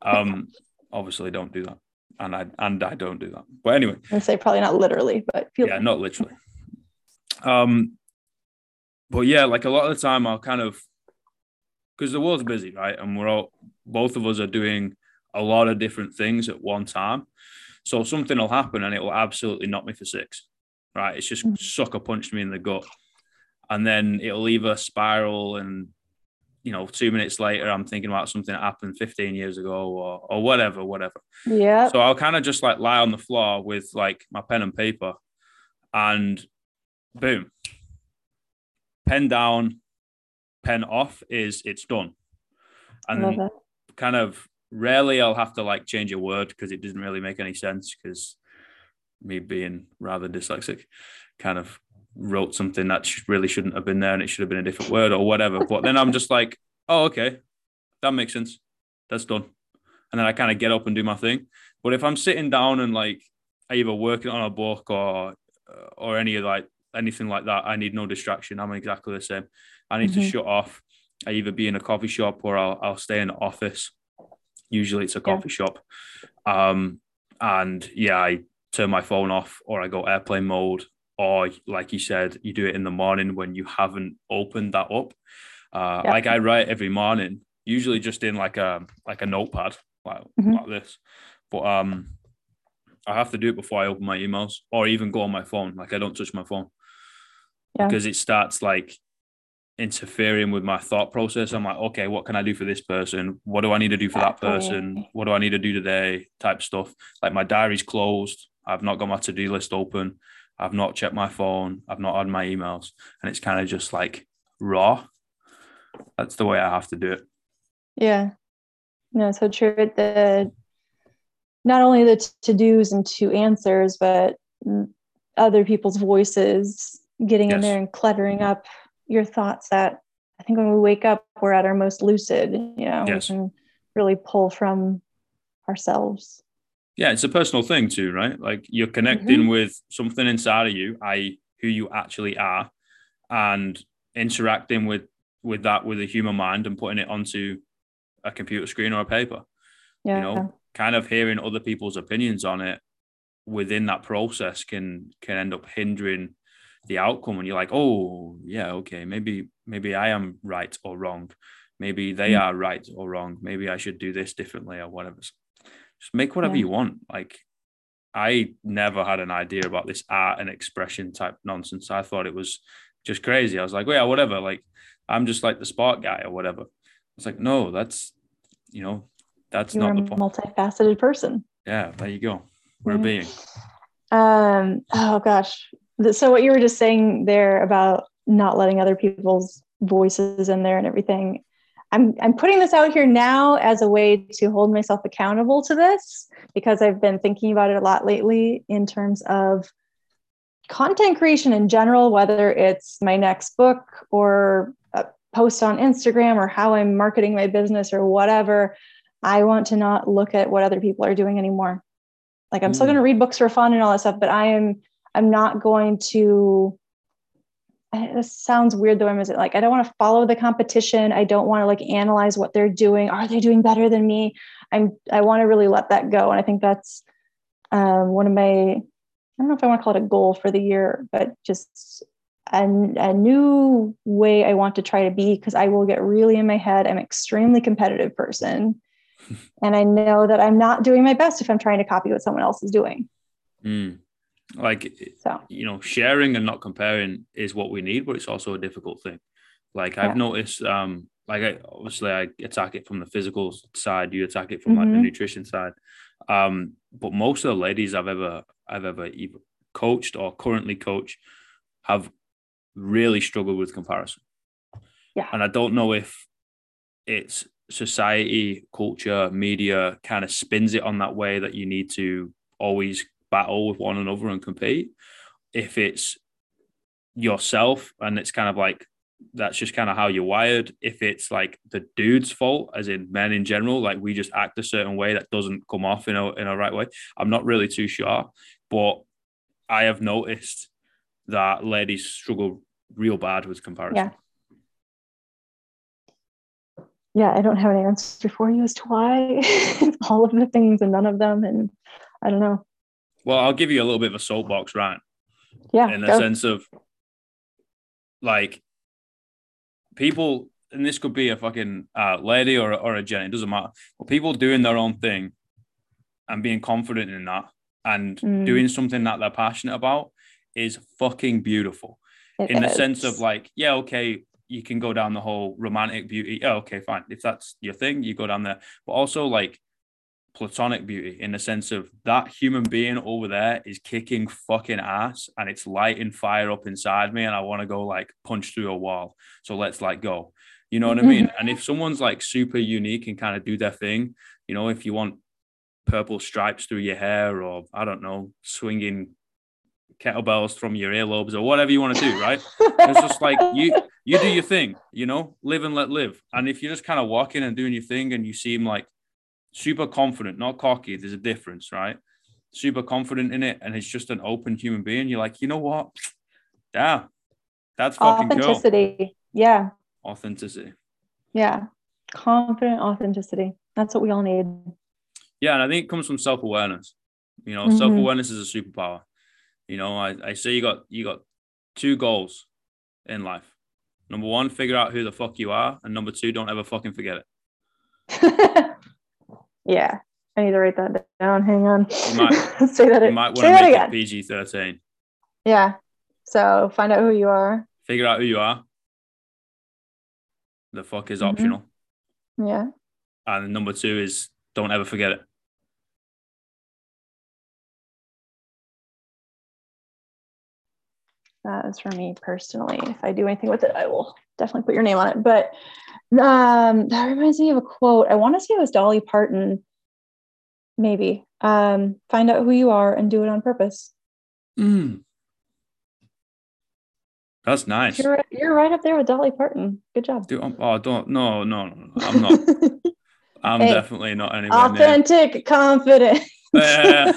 S2: Um, obviously, don't do that, and I and I don't do that. But anyway,
S1: I say probably not literally, but
S2: yeah, not literally. Um, but yeah, like a lot of the time, I'll kind of because the world's busy, right? And we're all both of us are doing a lot of different things at one time. So something will happen and it will absolutely knock me for six, right? It's just mm. sucker punched me in the gut. And then it'll either spiral and, you know, two minutes later, I'm thinking about something that happened 15 years ago or, or whatever, whatever.
S1: Yeah.
S2: So I'll kind of just like lie on the floor with like my pen and paper and boom, pen down, pen off is it's done. And kind of rarely I'll have to like change a word because it doesn't really make any sense because me being rather dyslexic kind of wrote something that really shouldn't have been there and it should have been a different word or whatever. But then I'm just like, oh, okay, that makes sense. That's done. And then I kind of get up and do my thing. But if I'm sitting down and like either working on a book or or any of like anything like that, I need no distraction. I'm exactly the same. I need mm-hmm. to shut off. I either be in a coffee shop or I'll, I'll stay in the office Usually it's a coffee yeah. shop. Um, and yeah, I turn my phone off or I go airplane mode. Or like you said, you do it in the morning when you haven't opened that up. Uh. Like I write every morning, usually just in like a like a notepad, like, mm-hmm. like this. But um, I have to do it before I open my emails or even go on my phone. Like I don't touch my phone yeah. because it starts like interfering with my thought process. I'm like, okay, what can I do for this person? What do I need to do for that person? What do I need to do today? Type stuff. Like my diary's closed. I've not got my to do list open. I've not checked my phone. I've not had my emails. And it's kind of just like raw. That's the way I have to do it.
S1: Yeah. No, so true. The not only the to dos and to answers, but other people's voices getting yes. in there and cluttering up your thoughts that I think when we wake up, we're at our most lucid, you know, yes. we can really pull from ourselves.
S2: Yeah, it's a personal thing too, right? Like you're connecting mm-hmm. with something inside of you, i.e., who you actually are, and interacting with with that with a human mind and putting it onto a computer screen or a paper. Yeah. You know, kind of hearing other people's opinions on it within that process can can end up hindering the outcome and you're like oh yeah okay maybe maybe i am right or wrong maybe they mm. are right or wrong maybe i should do this differently or whatever just make whatever yeah. you want. Like i never had an idea about this art and expression type nonsense. I thought it was just crazy. I was like well, yeah whatever. Like i'm just like the sport guy or whatever. It's like no that's you know that's You're not the
S1: point. multifaceted person.
S2: Yeah there you go. We're yeah. being.
S1: Um oh gosh. So what you were just saying there about not letting other people's voices in there and everything i'm i'm putting this out here now as a way to hold myself accountable to this because i've been thinking about it a lot lately in terms of content creation in general whether it's my next book or a post on instagram or how i'm marketing my business or whatever i want to not look at what other people are doing anymore like i'm mm. still going to read books for fun and all that stuff but i am I'm not going to this sounds weird though. I'm like, I don't want to follow the competition. I don't want to like analyze what they're doing. Are they doing better than me? I'm I want to really let that go. And I think that's um, one of my I don't know if I want to call it a goal for the year, but just a, a new way I want to try to be because I will get really in my head. I'm an extremely competitive person. and I know that I'm not doing my best if I'm trying to copy what someone else is doing.
S2: Mm. Like, so. you know, sharing and not comparing is what we need, but it's also a difficult thing. Like I've noticed, um, like I, obviously I attack it from the physical side, you attack it from mm-hmm. like the mm-hmm. nutrition side. Um, but most of the ladies I've ever I've ever either coached or currently coach have really struggled with comparison.
S1: Yeah.
S2: And I don't know if it's society, culture, media kind of spins it on that way that you need to always battle with one another and compete. If it's yourself and it's kind of like that's just kind of how you're wired. If it's like the dude's fault, as in men in general, like we just act a certain way that doesn't come off in a in a right way. I'm not really too sure, but I have noticed that ladies struggle real bad with comparison.
S1: Yeah. Yeah, I don't have an answer for you as to why all of the things and none of them. And I don't know.
S2: Well, I'll give you a little bit of a soapbox, rant.
S1: Yeah.
S2: In the
S1: go.
S2: sense of like people, and this could be a fucking uh, lady or, or a Jen, it doesn't matter. But people doing their own thing and being confident in that and
S1: Mm.
S2: doing something that they're passionate about is fucking beautiful.
S1: It
S2: in the sense of like, yeah, okay, you can go down the whole romantic beauty. Yeah, okay, fine. If that's your thing, you go down there. But also like platonic beauty in the sense of that human being over there is kicking fucking ass and it's lighting fire up inside me and I want to go like punch through a wall. So let's like go. You know what I mean? and if someone's like super unique and kind of do their thing, you know, if you want purple stripes through your hair or I don't know, swinging kettlebells from your earlobes or whatever you want to do, right? It's just like you you do your thing, you know, live and let live. And if you're just kind of walking and doing your thing and you seem like super confident, not cocky, there's a difference, right? Super confident in it, and it's just an open human being. You're like, you know what? Yeah, that's fucking cool.
S1: authenticity. Yeah.
S2: Authenticity.
S1: Yeah. Confident authenticity. That's what we all need.
S2: Yeah, and I think it comes from self awareness. You know,
S1: Mhm.
S2: self awareness is a superpower. You know, I, I say you got you got two goals in life. Number one, figure out who the fuck you are, and number two, don't ever fucking forget it.
S1: yeah. I need to write that down. Hang on.
S2: You might-
S1: Say that,
S2: You
S1: it-
S2: might want to make
S1: again.
S2: it PG thirteen.
S1: Yeah. So find out who you are.
S2: Figure out who you are. The fuck is
S1: Mhm.
S2: optional.
S1: Yeah.
S2: And number two is don't ever forget it.
S1: That is for me personally. If I do anything with it, I will definitely put your name on it. But um, that reminds me of a quote. I want to say it was Dolly Parton. Maybe. Um, find out who you are and do it on purpose.
S2: That's nice.
S1: You're right, you're right up there with Dolly Parton. Good job.
S2: Dude, I'm- oh, don't no, no, no, no. I'm not. I'm
S1: Hey,
S2: definitely not anywhere near.
S1: Authentic, confident.
S2: Yeah.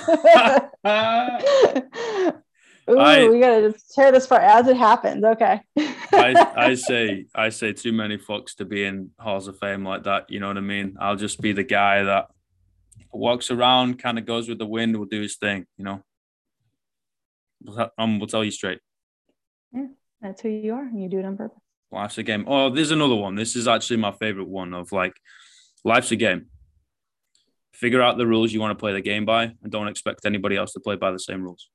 S1: Ooh,
S2: I-
S1: we gotta just tear this part as it happens. Okay.
S2: I, I say I say too many fucks to be in halls of fame like that. You know what I mean? I'll just be the guy that walks around, kind of goes with the wind, will do his thing. You know. Um, we'll tell you straight.
S1: Yeah, that's who you are, and you do it on purpose.
S2: Life's a game. Oh, there's another one. This is actually my favorite one of like, life's a game. Figure out the rules you want to play the game by, and don't expect anybody else to play by the same rules.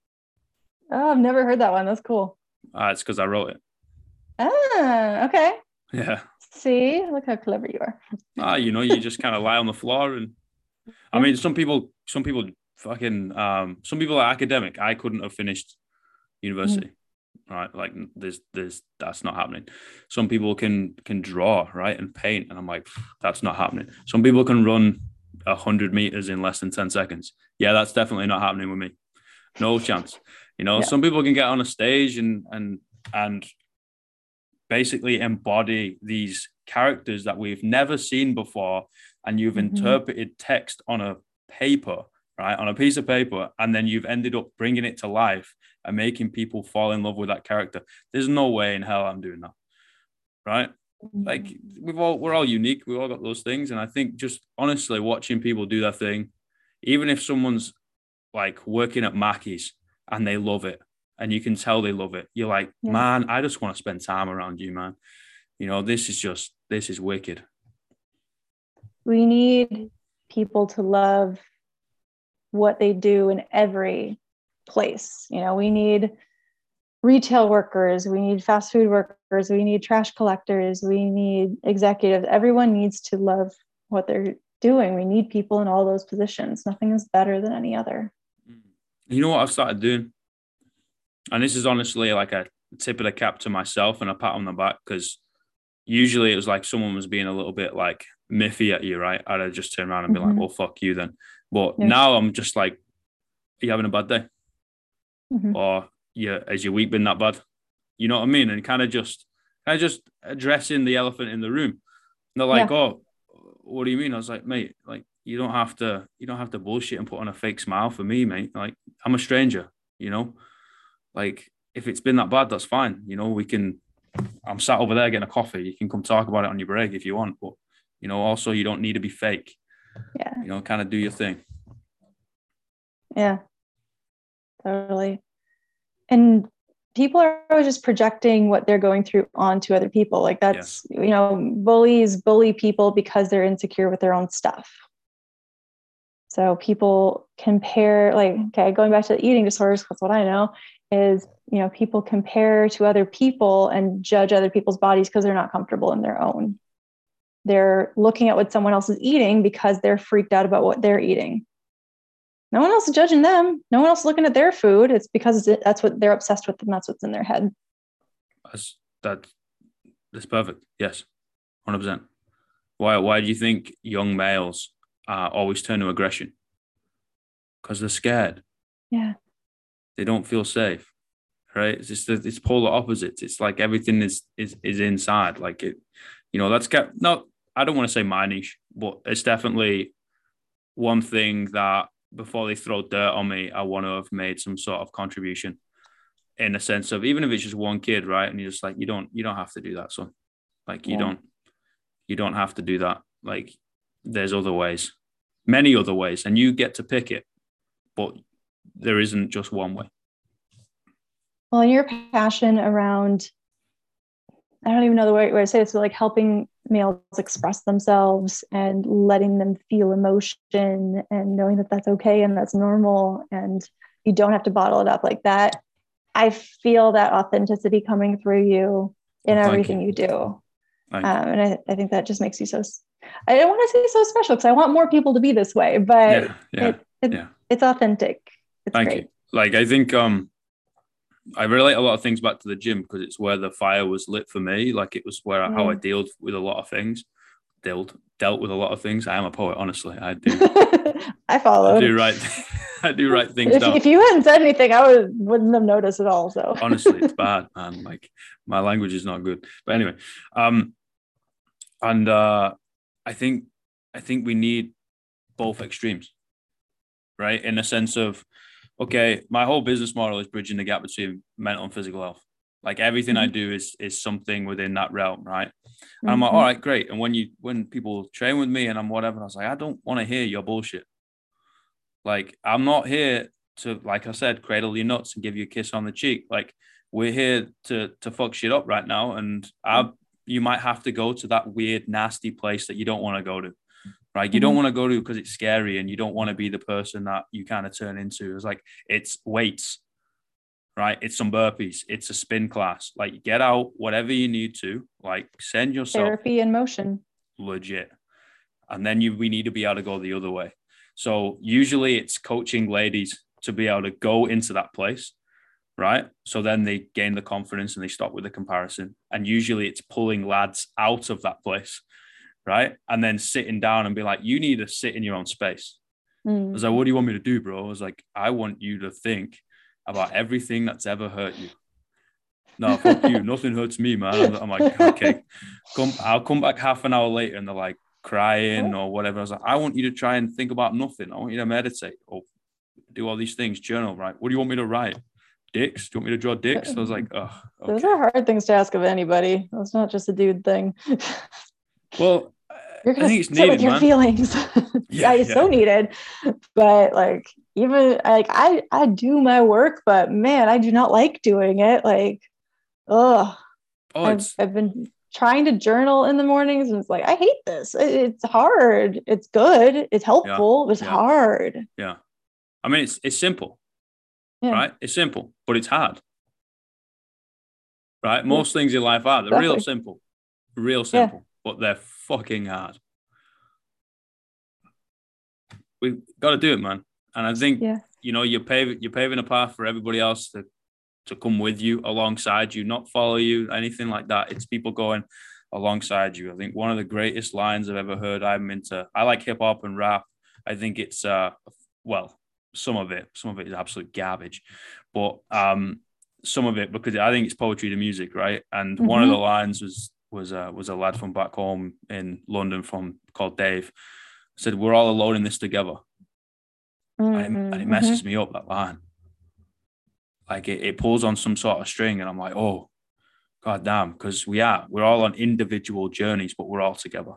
S1: Oh, I've never heard that one. That's cool.
S2: Uh, it's because I wrote it.
S1: Ah, okay.
S2: Yeah.
S1: See, look how clever you are.
S2: Ah, you know, you just kind of lie on the floor, and I mean, some people, some people fucking, um, some people are academic. I couldn't have finished university, right? Like, there's, there's, that's not happening. Some people can can draw, right, and paint, and I'm like, that's not happening. Some people can run a hundred meters in less than ten seconds. Yeah, that's definitely not happening with me. No chance. You know,
S1: Yeah.
S2: some people can get on a stage and and and basically embody these characters that we've never seen before and you've
S1: Mhm.
S2: interpreted text on a paper right? On a piece of paper and then you've ended up bringing it to life and making people fall in love with that character. There's no way in hell i'm doing that right? Like we've all we're all unique. We've all got those things and i think just honestly watching people do their thing even if someone's like working at mackey's and they love it and you can tell they love it you're like
S1: Yeah.
S2: man i just want to spend time around you man you know this is just this is wicked
S1: we need people to love what they do in every place. You know, we need retail workers, we need fast food workers, we need trash collectors, we need executives. Everyone needs to love what they're doing. We need people in all those positions. Nothing is better than any other.
S2: You know what i've started doing and this is honestly like a tip of the cap to myself and a pat on the back because usually it was like someone was being a little bit like miffy at you right i'd have just turn around and be like
S1: Mhm.
S2: well fuck you then but
S1: Yeah.
S2: now i'm just like are you having a bad day
S1: Mhm.
S2: or yeah, has your week been that bad? You know what I mean? And kind of just kind of just addressing the elephant in the room. And they're like, oh, what do you mean? I was like, mate, like you don't have to you don't have to bullshit and put on a fake smile for me, mate. Like I'm a stranger, you know? Like if it's been that bad, that's fine. You know, we can. I'm sat over there getting a coffee. You can come talk about it on your break if you want, but you know, also you don't need to be fake.
S1: Yeah.
S2: You know, kind of do your thing.
S1: Yeah. Totally. And people are always just projecting what they're going through onto other people. Like that's, you know, bullies bully people because they're insecure with their own stuff. So people compare, like, okay, going back to the eating disorders, because what I know is, you know, people compare to other people and judge other people's bodies because they're not comfortable in their own. They're looking at what someone else is eating because they're freaked out about what they're eating. No one else is judging them. No one else is looking at their food. It's because that's what they're obsessed with and that's what's in their head.
S2: That's that. That's perfect. Yes, hundred percent. Why? Why do you think young males uh, always turn to aggression because they're scared.
S1: Yeah.
S2: They don't feel safe. Right. It's just it's polar opposites. It's like everything is is is inside. Like it, you know, that's kept not I don't want to say my niche, but it's definitely one thing that before they throw dirt on me, I want to have made some sort of contribution in a sense of even if it's just one kid, right? And you're just like, you don't you don't have to do that, son. Like you yeah. don't you don't have to do that. Like there's other ways, many other ways, and you get to pick it, but there isn't just one way.
S1: Well, your passion around, I don't even know the right way to say this, but like helping males express themselves and letting them feel emotion and knowing that that's okay and that's normal and you don't have to bottle it up like that. I feel that authenticity coming through you in well, everything you. you. do. Um, and I, I, think that just makes you so I don't want to say so special because I want more people to be this way, but yeah, yeah, it, it, yeah. it's authentic. It's
S2: Thank
S1: great.
S2: you. Like I think um I relate a lot of things back to the gym because it's where the fire was lit for me. Like it was where mm. how I mm. dealt with a lot of things. Dealt dealt with a lot of things. I am a poet, honestly. I do.
S1: I follow.
S2: I do write. I do write things
S1: if,
S2: down.
S1: If you hadn't said anything, I would wouldn't have noticed at all. So
S2: honestly, it's bad, man. Like my language is not good. But anyway, um, and uh, I think I think we need both extremes, right? In the sense of, okay, my whole business model is bridging the gap between mental and physical health. Like everything mm-hmm. I do is is something within that realm, right? And mm-hmm. I'm like, mm-hmm. all right, great. And when you when people train with me and I'm whatever, I was like, I don't want to hear your bullshit. Like I'm not here to, like I said, cradle your nuts and give you a kiss on the cheek. Like we're here to to fuck shit up right now, and I you might have to go to that weird, nasty place that you don't want to go to. Right. You mm-hmm. don't want to go to because it's scary and you don't want to be the person that you kind of turn into. It's like it's weights, right? It's some burpees, it's a spin class. Like get out whatever you need to, like send yourself
S1: therapy in motion.
S2: Legit. And then you we need to be able to go the other way. So usually it's coaching ladies to be able to go into that place right? So then they gain the confidence and they stop with the comparison. And usually it's pulling lads out of that place, right? And then sitting down and be like, you need to sit in your own space. Mm. I was like, what do you want me to do, bro? I was like, I want you to think about everything that's ever hurt you. No, fuck you. Nothing hurts me, man. I'm like, okay, come. I'll come back half an hour later, and they're like crying or whatever. I was like, I want you to try and think about nothing. I want you to meditate or do all these things, journal, right? What do you want me to write? Dicks? Do you want me to draw dicks? I was like, oh, okay.
S1: those are hard things to ask of anybody. That's not just a dude thing.
S2: well, you're gonna it's needed, with your
S1: man. feelings. yeah, yeah, it's yeah. so needed. But like, even like I, I do my work, but man, I do not like doing it. Like, ugh. Oh, I've, I've been trying to journal in the mornings, and it's like I hate this. It's hard. It's good. It's helpful. Yeah. It's hard.
S2: Yeah. I mean, it's it's simple yeah. right? It's simple, but it's hard. Right? Most yeah. things in life are. They're exactly. real simple. Real simple, but they're fucking hard. We've got to do it, man. And I think you know, you're paving you're paving a path for everybody else to to come with you alongside you, not follow you, anything like that. It's people going alongside you. I think one of the greatest lines I've ever heard. I'm into I like hip hop and rap. I think it's uh well, some of it, some of it is absolute garbage, but um, some of it because I think it's poetry to music, right? And mm-hmm. one of the lines was was uh, was a lad from back home in London from called Dave said, "We're all alone in this together," mm-hmm. and, it, and, it, messes mm-hmm. me up that line. like it, it pulls on some sort of string, and I'm like, oh, god damn, because we are we're all on individual journeys, but we're all together.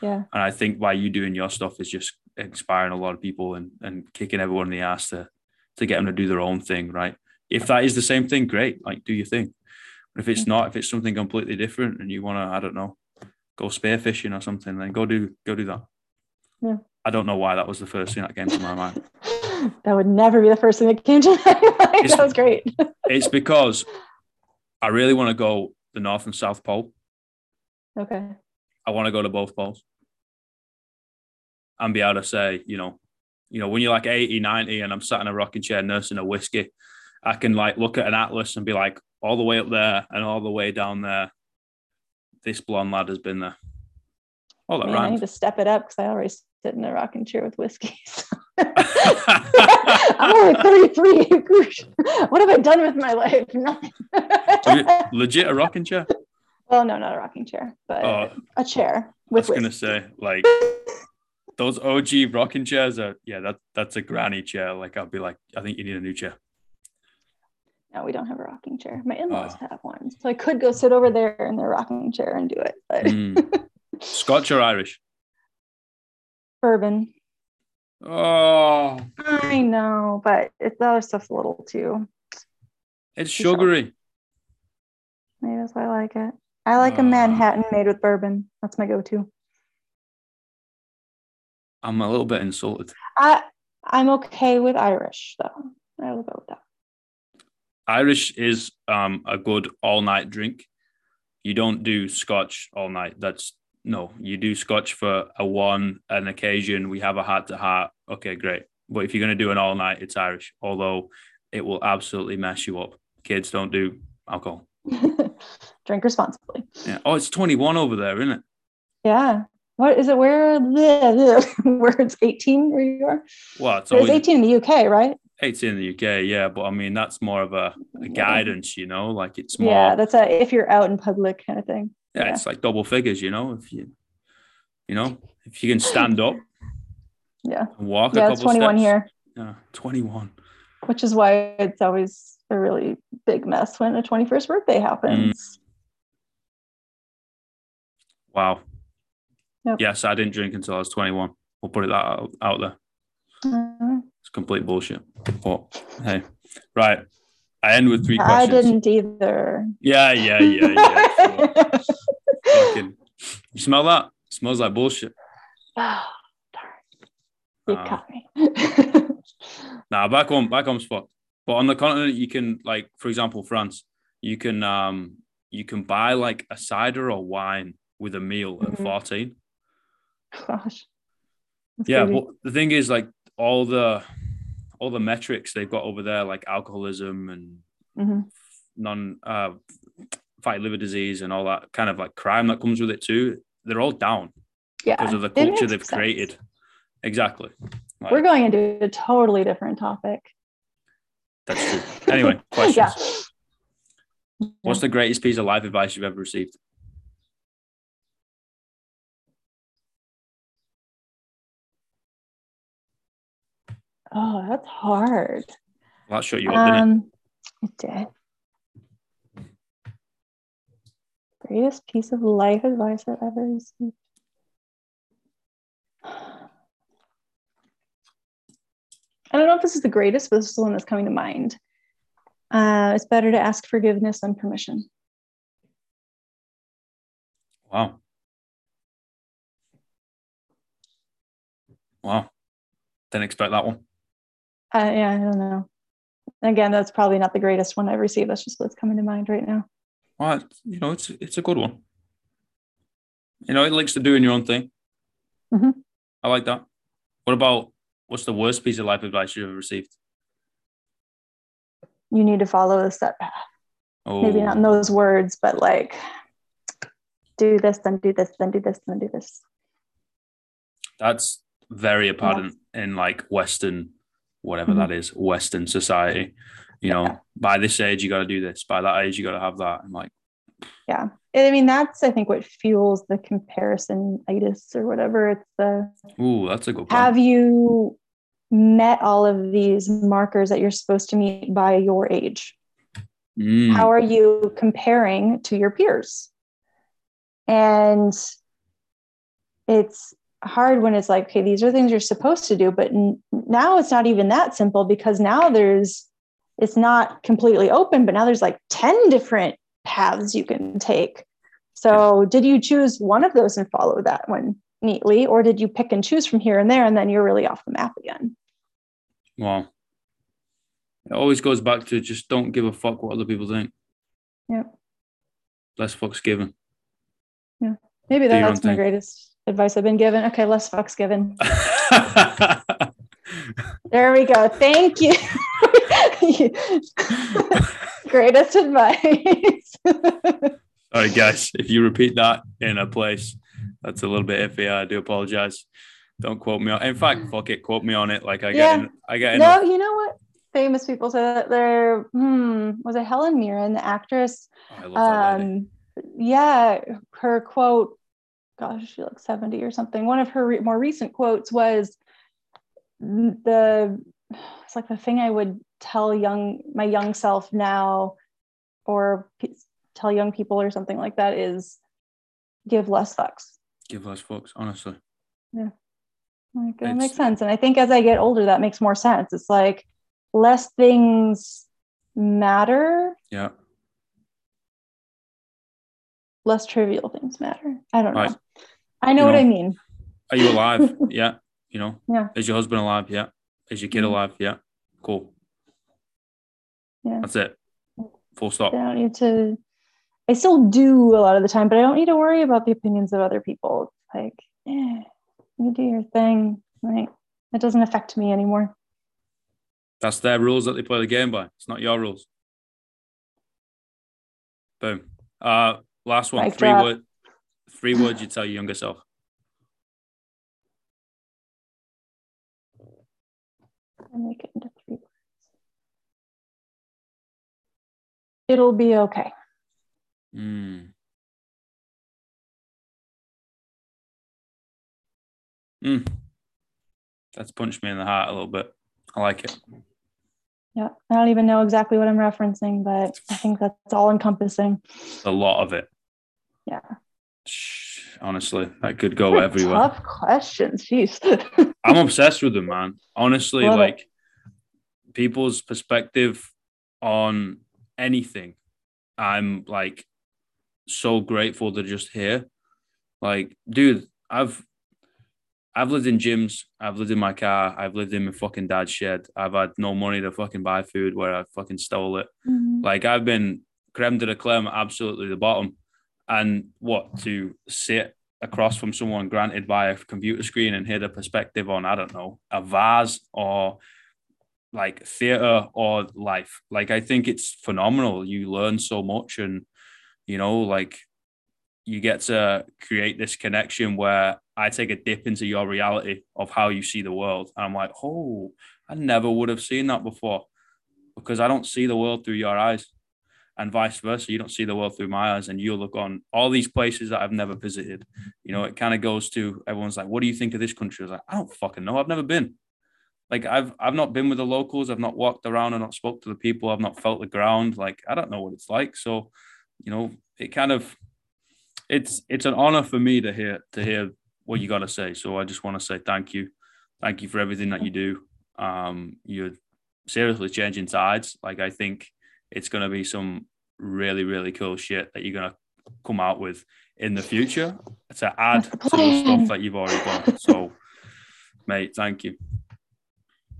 S1: Yeah.
S2: And I think by you doing your stuff is just inspiring a lot of people and and kicking everyone in the ass to to get them to do their own thing, right? If that is the same thing, great, like do your thing. But if it's not, if it's something completely different and you want to, I don't know, go spearfishing or something, then go do go do that.
S1: Yeah.
S2: I don't know why that was the first thing that came to my mind.
S1: that would never be the first thing that came to my mind.
S2: It's-
S1: that was great.
S2: It's because I really want to go the North and South Pole.
S1: okay.
S2: I want to go to both poles and be able to say, you know, you know, when you're like 80, 90 and I'm sat in a rocking chair nursing a whiskey, I can like look at an atlas and be like, all the way up there and all the way down there, this blonde lad has been there. Oh, that
S1: Man, I need to step it up because I already sit in a rocking chair with whiskey. so. I'm only 33. what have I done with my life? Nothing.
S2: Legit- a rocking chair.
S1: well, no, not a rocking chair, but
S2: Oh,
S1: a chair With I
S2: was gonna say like those OG rocking chairs are yeah that that's a granny chair. Like I'll be like I think you need a new chair.
S1: No, we don't have a rocking chair. My in-laws
S2: Oh.
S1: have one, so I could go sit over there in their rocking chair and do it. But
S2: Mm. Scotch or Irish?
S1: bourbon,
S2: Oh,
S1: I know, but it, the other stuff's a little too.
S2: it's
S1: Too
S2: sugary.
S1: Maybe that's why I like it. I like a
S2: Uh.
S1: Manhattan made with bourbon. That's my go-to.
S2: I'm a little bit insulted.
S1: I I'm okay with Irish though. I will go with that.
S2: Irish is um a good all night drink. You don't do Scotch all night. That's no. You do Scotch for a one an occasion. We have a heart to heart. Okay, great. But if you're gonna do an all night, it's Irish. Although it will absolutely mess you up. Kids don't do alcohol.
S1: Drink responsibly.
S2: Yeah. Oh, it's 21 over there, isn't it?
S1: Yeah. What is it? Where the where it's 18 where you are?
S2: Well, it's always
S1: 18 in the UK, right?
S2: 18 in the UK, yeah. But I mean, that's more of a, a guidance, you know. Like it's more.
S1: Yeah, that's a if you're out in public kind of thing.
S2: yeah,
S1: Yeah.
S2: it's like double figures, you know. If you, you know, if you can stand up
S1: Yeah.
S2: and walk a
S1: Yeah,
S2: couple
S1: it's 21
S2: steps.
S1: here,
S2: Yeah, 21.
S1: which is why it's always a really big mess when a 21st birthday happens. Mm.
S2: Wow.
S1: Yep.
S2: Yes, I didn't drink until I was 21. We'll put it that out, out there.
S1: Uh,
S2: It's complete bullshit. But hey, right. I end with three questions.
S1: I didn't either.
S2: Yeah, yeah, yeah, yeah. sure. You smell that? smells like bullshit.
S1: oh, darn. You
S2: Uh,
S1: caught me.
S2: Nah, back home, back home spot. But on the continent, you can like, for example, France, you can um you can buy like a cider or wine with a meal at
S1: Mhm.
S2: 14.
S1: Gosh. That's
S2: Yeah,
S1: crazy.
S2: but the thing is, like all the all the metrics they've got over there, like alcoholism and
S1: Mhm.
S2: non uh fatty liver disease and all that kind of like crime that comes with it too, they're all down
S1: yeah,
S2: because of the culture they've
S1: sense.
S2: created. Exactly. Like,
S1: We're going into a totally different topic.
S2: that's true. Anyway, questions.
S1: yeah.
S2: What's the greatest piece of life advice you've ever received?
S1: Oh, that's hard.
S2: Well, that shut you up, didn't it?
S1: Um, it did. Greatest piece of life advice I've ever received. I don't know if this is the greatest, but this is the one that's coming to mind. Uh, it's better to ask forgiveness than permission.
S2: Wow. Wow. Didn't expect that one.
S1: Uh, yeah, I don't know. Again, that's probably not the greatest one I've received. That's just what's coming to mind right now.
S2: Well, you know, it's it's a good one. You know, it likes to doing your own thing.
S1: Mhm.
S2: I like that. What about what's the worst piece of life advice you've ever received?
S1: You need to follow the set path.
S2: Oh,
S1: Maybe not in those words, but like do this, then do this, then do this, then do this.
S2: that's very apparent in like Western, whatever
S1: Mhm.
S2: that is, Western society. You know,
S1: Yeah.
S2: by this age you got to do this. By that age you got to have that. I'm like,
S1: Yeah. I mean, that's, I think, what fuels the comparison itis or whatever. It's the
S2: ooh, that's a good point.
S1: have you met all of these markers that you're supposed to meet by your age.
S2: Mm.
S1: How are you comparing to your peers? And it's hard when it's like, okay, these are things you're supposed to do, but n- now it's not even that simple because now there's, it's not completely open, but now there's like 10 different paths you can take. So, did you choose one of those and follow that one neatly, or did you pick and choose from here and there and then you're really off the map again?
S2: Wow. It always goes back to just don't give a fuck what other people think.
S1: Yeah.
S2: Less fucks given. Yeah. Maybe own
S1: that's my
S2: thing.
S1: greatest advice I've been given. Okay, less fucks given. There we go. Thank you. greatest advice.
S2: All right, guys. If you repeat that in a place that's a little bit iffy, I do apologize. Don't quote me on. In fact, fuck it, quote me on it. Like I get,
S1: Yeah.
S2: in, I get.
S1: no,
S2: enough.
S1: you know what? Famous people say that they're, hmm, was it Helen Mirren, the actress?
S2: Oh, I love that lady.
S1: Um, yeah, her quote, gosh, she looks 70 or something. One of her re- more recent quotes was the, it's like the thing I would tell young, my young self now, or p- tell young people or something like that is give less fucks.
S2: Give less fucks, honestly. Yeah.
S1: Like that
S2: It's-
S1: makes sense. And I think as I get older, that makes more sense. It's like less things matter,
S2: Yeah.
S1: Less trivial things matter. I don't know.
S2: Right.
S1: I know
S2: You
S1: what I mean.
S2: Are you alive? yeah. You know.
S1: Yeah.
S2: Is your husband alive? Yeah. Is your kid
S1: Mhm.
S2: alive? Yeah. Cool.
S1: Yeah.
S2: That's it. Full stop.
S1: I don't need to. I still do a lot of the time, but I don't need to worry about the opinions of other people. Like, yeah, you do your thing. Like, it doesn't affect me anymore.
S2: That's their rules that they play the game by. It's not your rules. Boom. Uh, last one.
S1: Mic
S2: three
S1: drop.
S2: word. Three words you tell your younger self.
S1: And make it into three words. It'll be okay.
S2: Mm. Mm. That's punched me in the heart a little bit. I like it.
S1: Yeah. I don't even know exactly what I'm referencing, but I think that's all encompassing.
S2: A lot of it.
S1: Yeah.
S2: Honestly, that could go everywhere.
S1: Tough questions. Jeez.
S2: I'm obsessed with them, man. Honestly,
S1: Love it.
S2: like people's perspective on anything, I'm like so grateful to just hear. Like, dude, I've I've lived in gyms, I've lived in my car, I've lived in my fucking dad's shed. I've had no money to fucking buy food where I fucking stole it.
S1: Mhm.
S2: Like I've been creme de la creme, absolutely the bottom. And what to sit across from someone granted by a computer screen and hear the perspective on, I don't know, a vase or like theater or life. Like I think it's phenomenal. You learn so much and you know, like you get to create this connection where I take a dip into your reality of how you see the world. And I'm like, oh, I never would have seen that before because I don't see the world through your eyes and vice versa. You don't see the world through my eyes and you look on all these places that I've never visited. You know, it kind of goes to everyone's like, what do you think of this country? I was like, I don't fucking know. I've never been. Like I've I've not been with the locals. I've not walked around and not spoke to the people. I've not felt the ground. Like I don't know what it's like. So, you know, it kind of it's it's an honor for me to hear to hear what you got to say. So I just want to say thank you, thank you for everything that you do. Um, you're seriously changing tides. Like I think it's going to be some really really cool shit that you're going to come out with in the future to add to the stuff that you've already done. So, mate, thank you.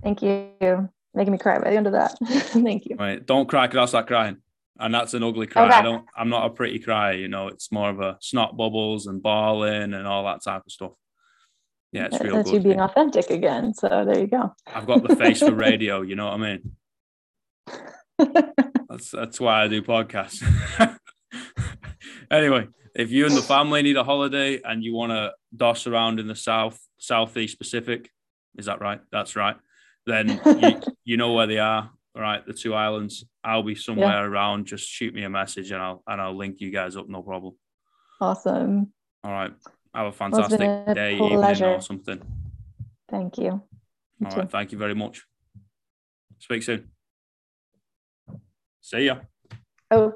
S1: Thank you. Making me cry by the end of that. Thank you.
S2: Right, don't cry because I'll start crying. And that's an ugly cry.
S1: Okay.
S2: I don't. I'm not a pretty cry. You know, it's more of a snot bubbles and bawling and all that type of stuff. Yeah, it's real
S1: That's you
S2: good.
S1: being authentic again. So there you go.
S2: I've got the face for radio. You know what I mean? That's that's why I do podcasts. anyway, if you and the family need a holiday and you want to doss around in the south, southeast Pacific, is that right? That's right. Then you, you know where they are. Right, the two islands. I'll be somewhere around. Just shoot me a message and I'll and I'll link you guys up. No problem.
S1: Awesome.
S2: All right. Have a fantastic
S1: a
S2: day, evening, or something.
S1: Thank you.
S2: All right. Thank you very much. Speak soon. See ya.
S1: Oh.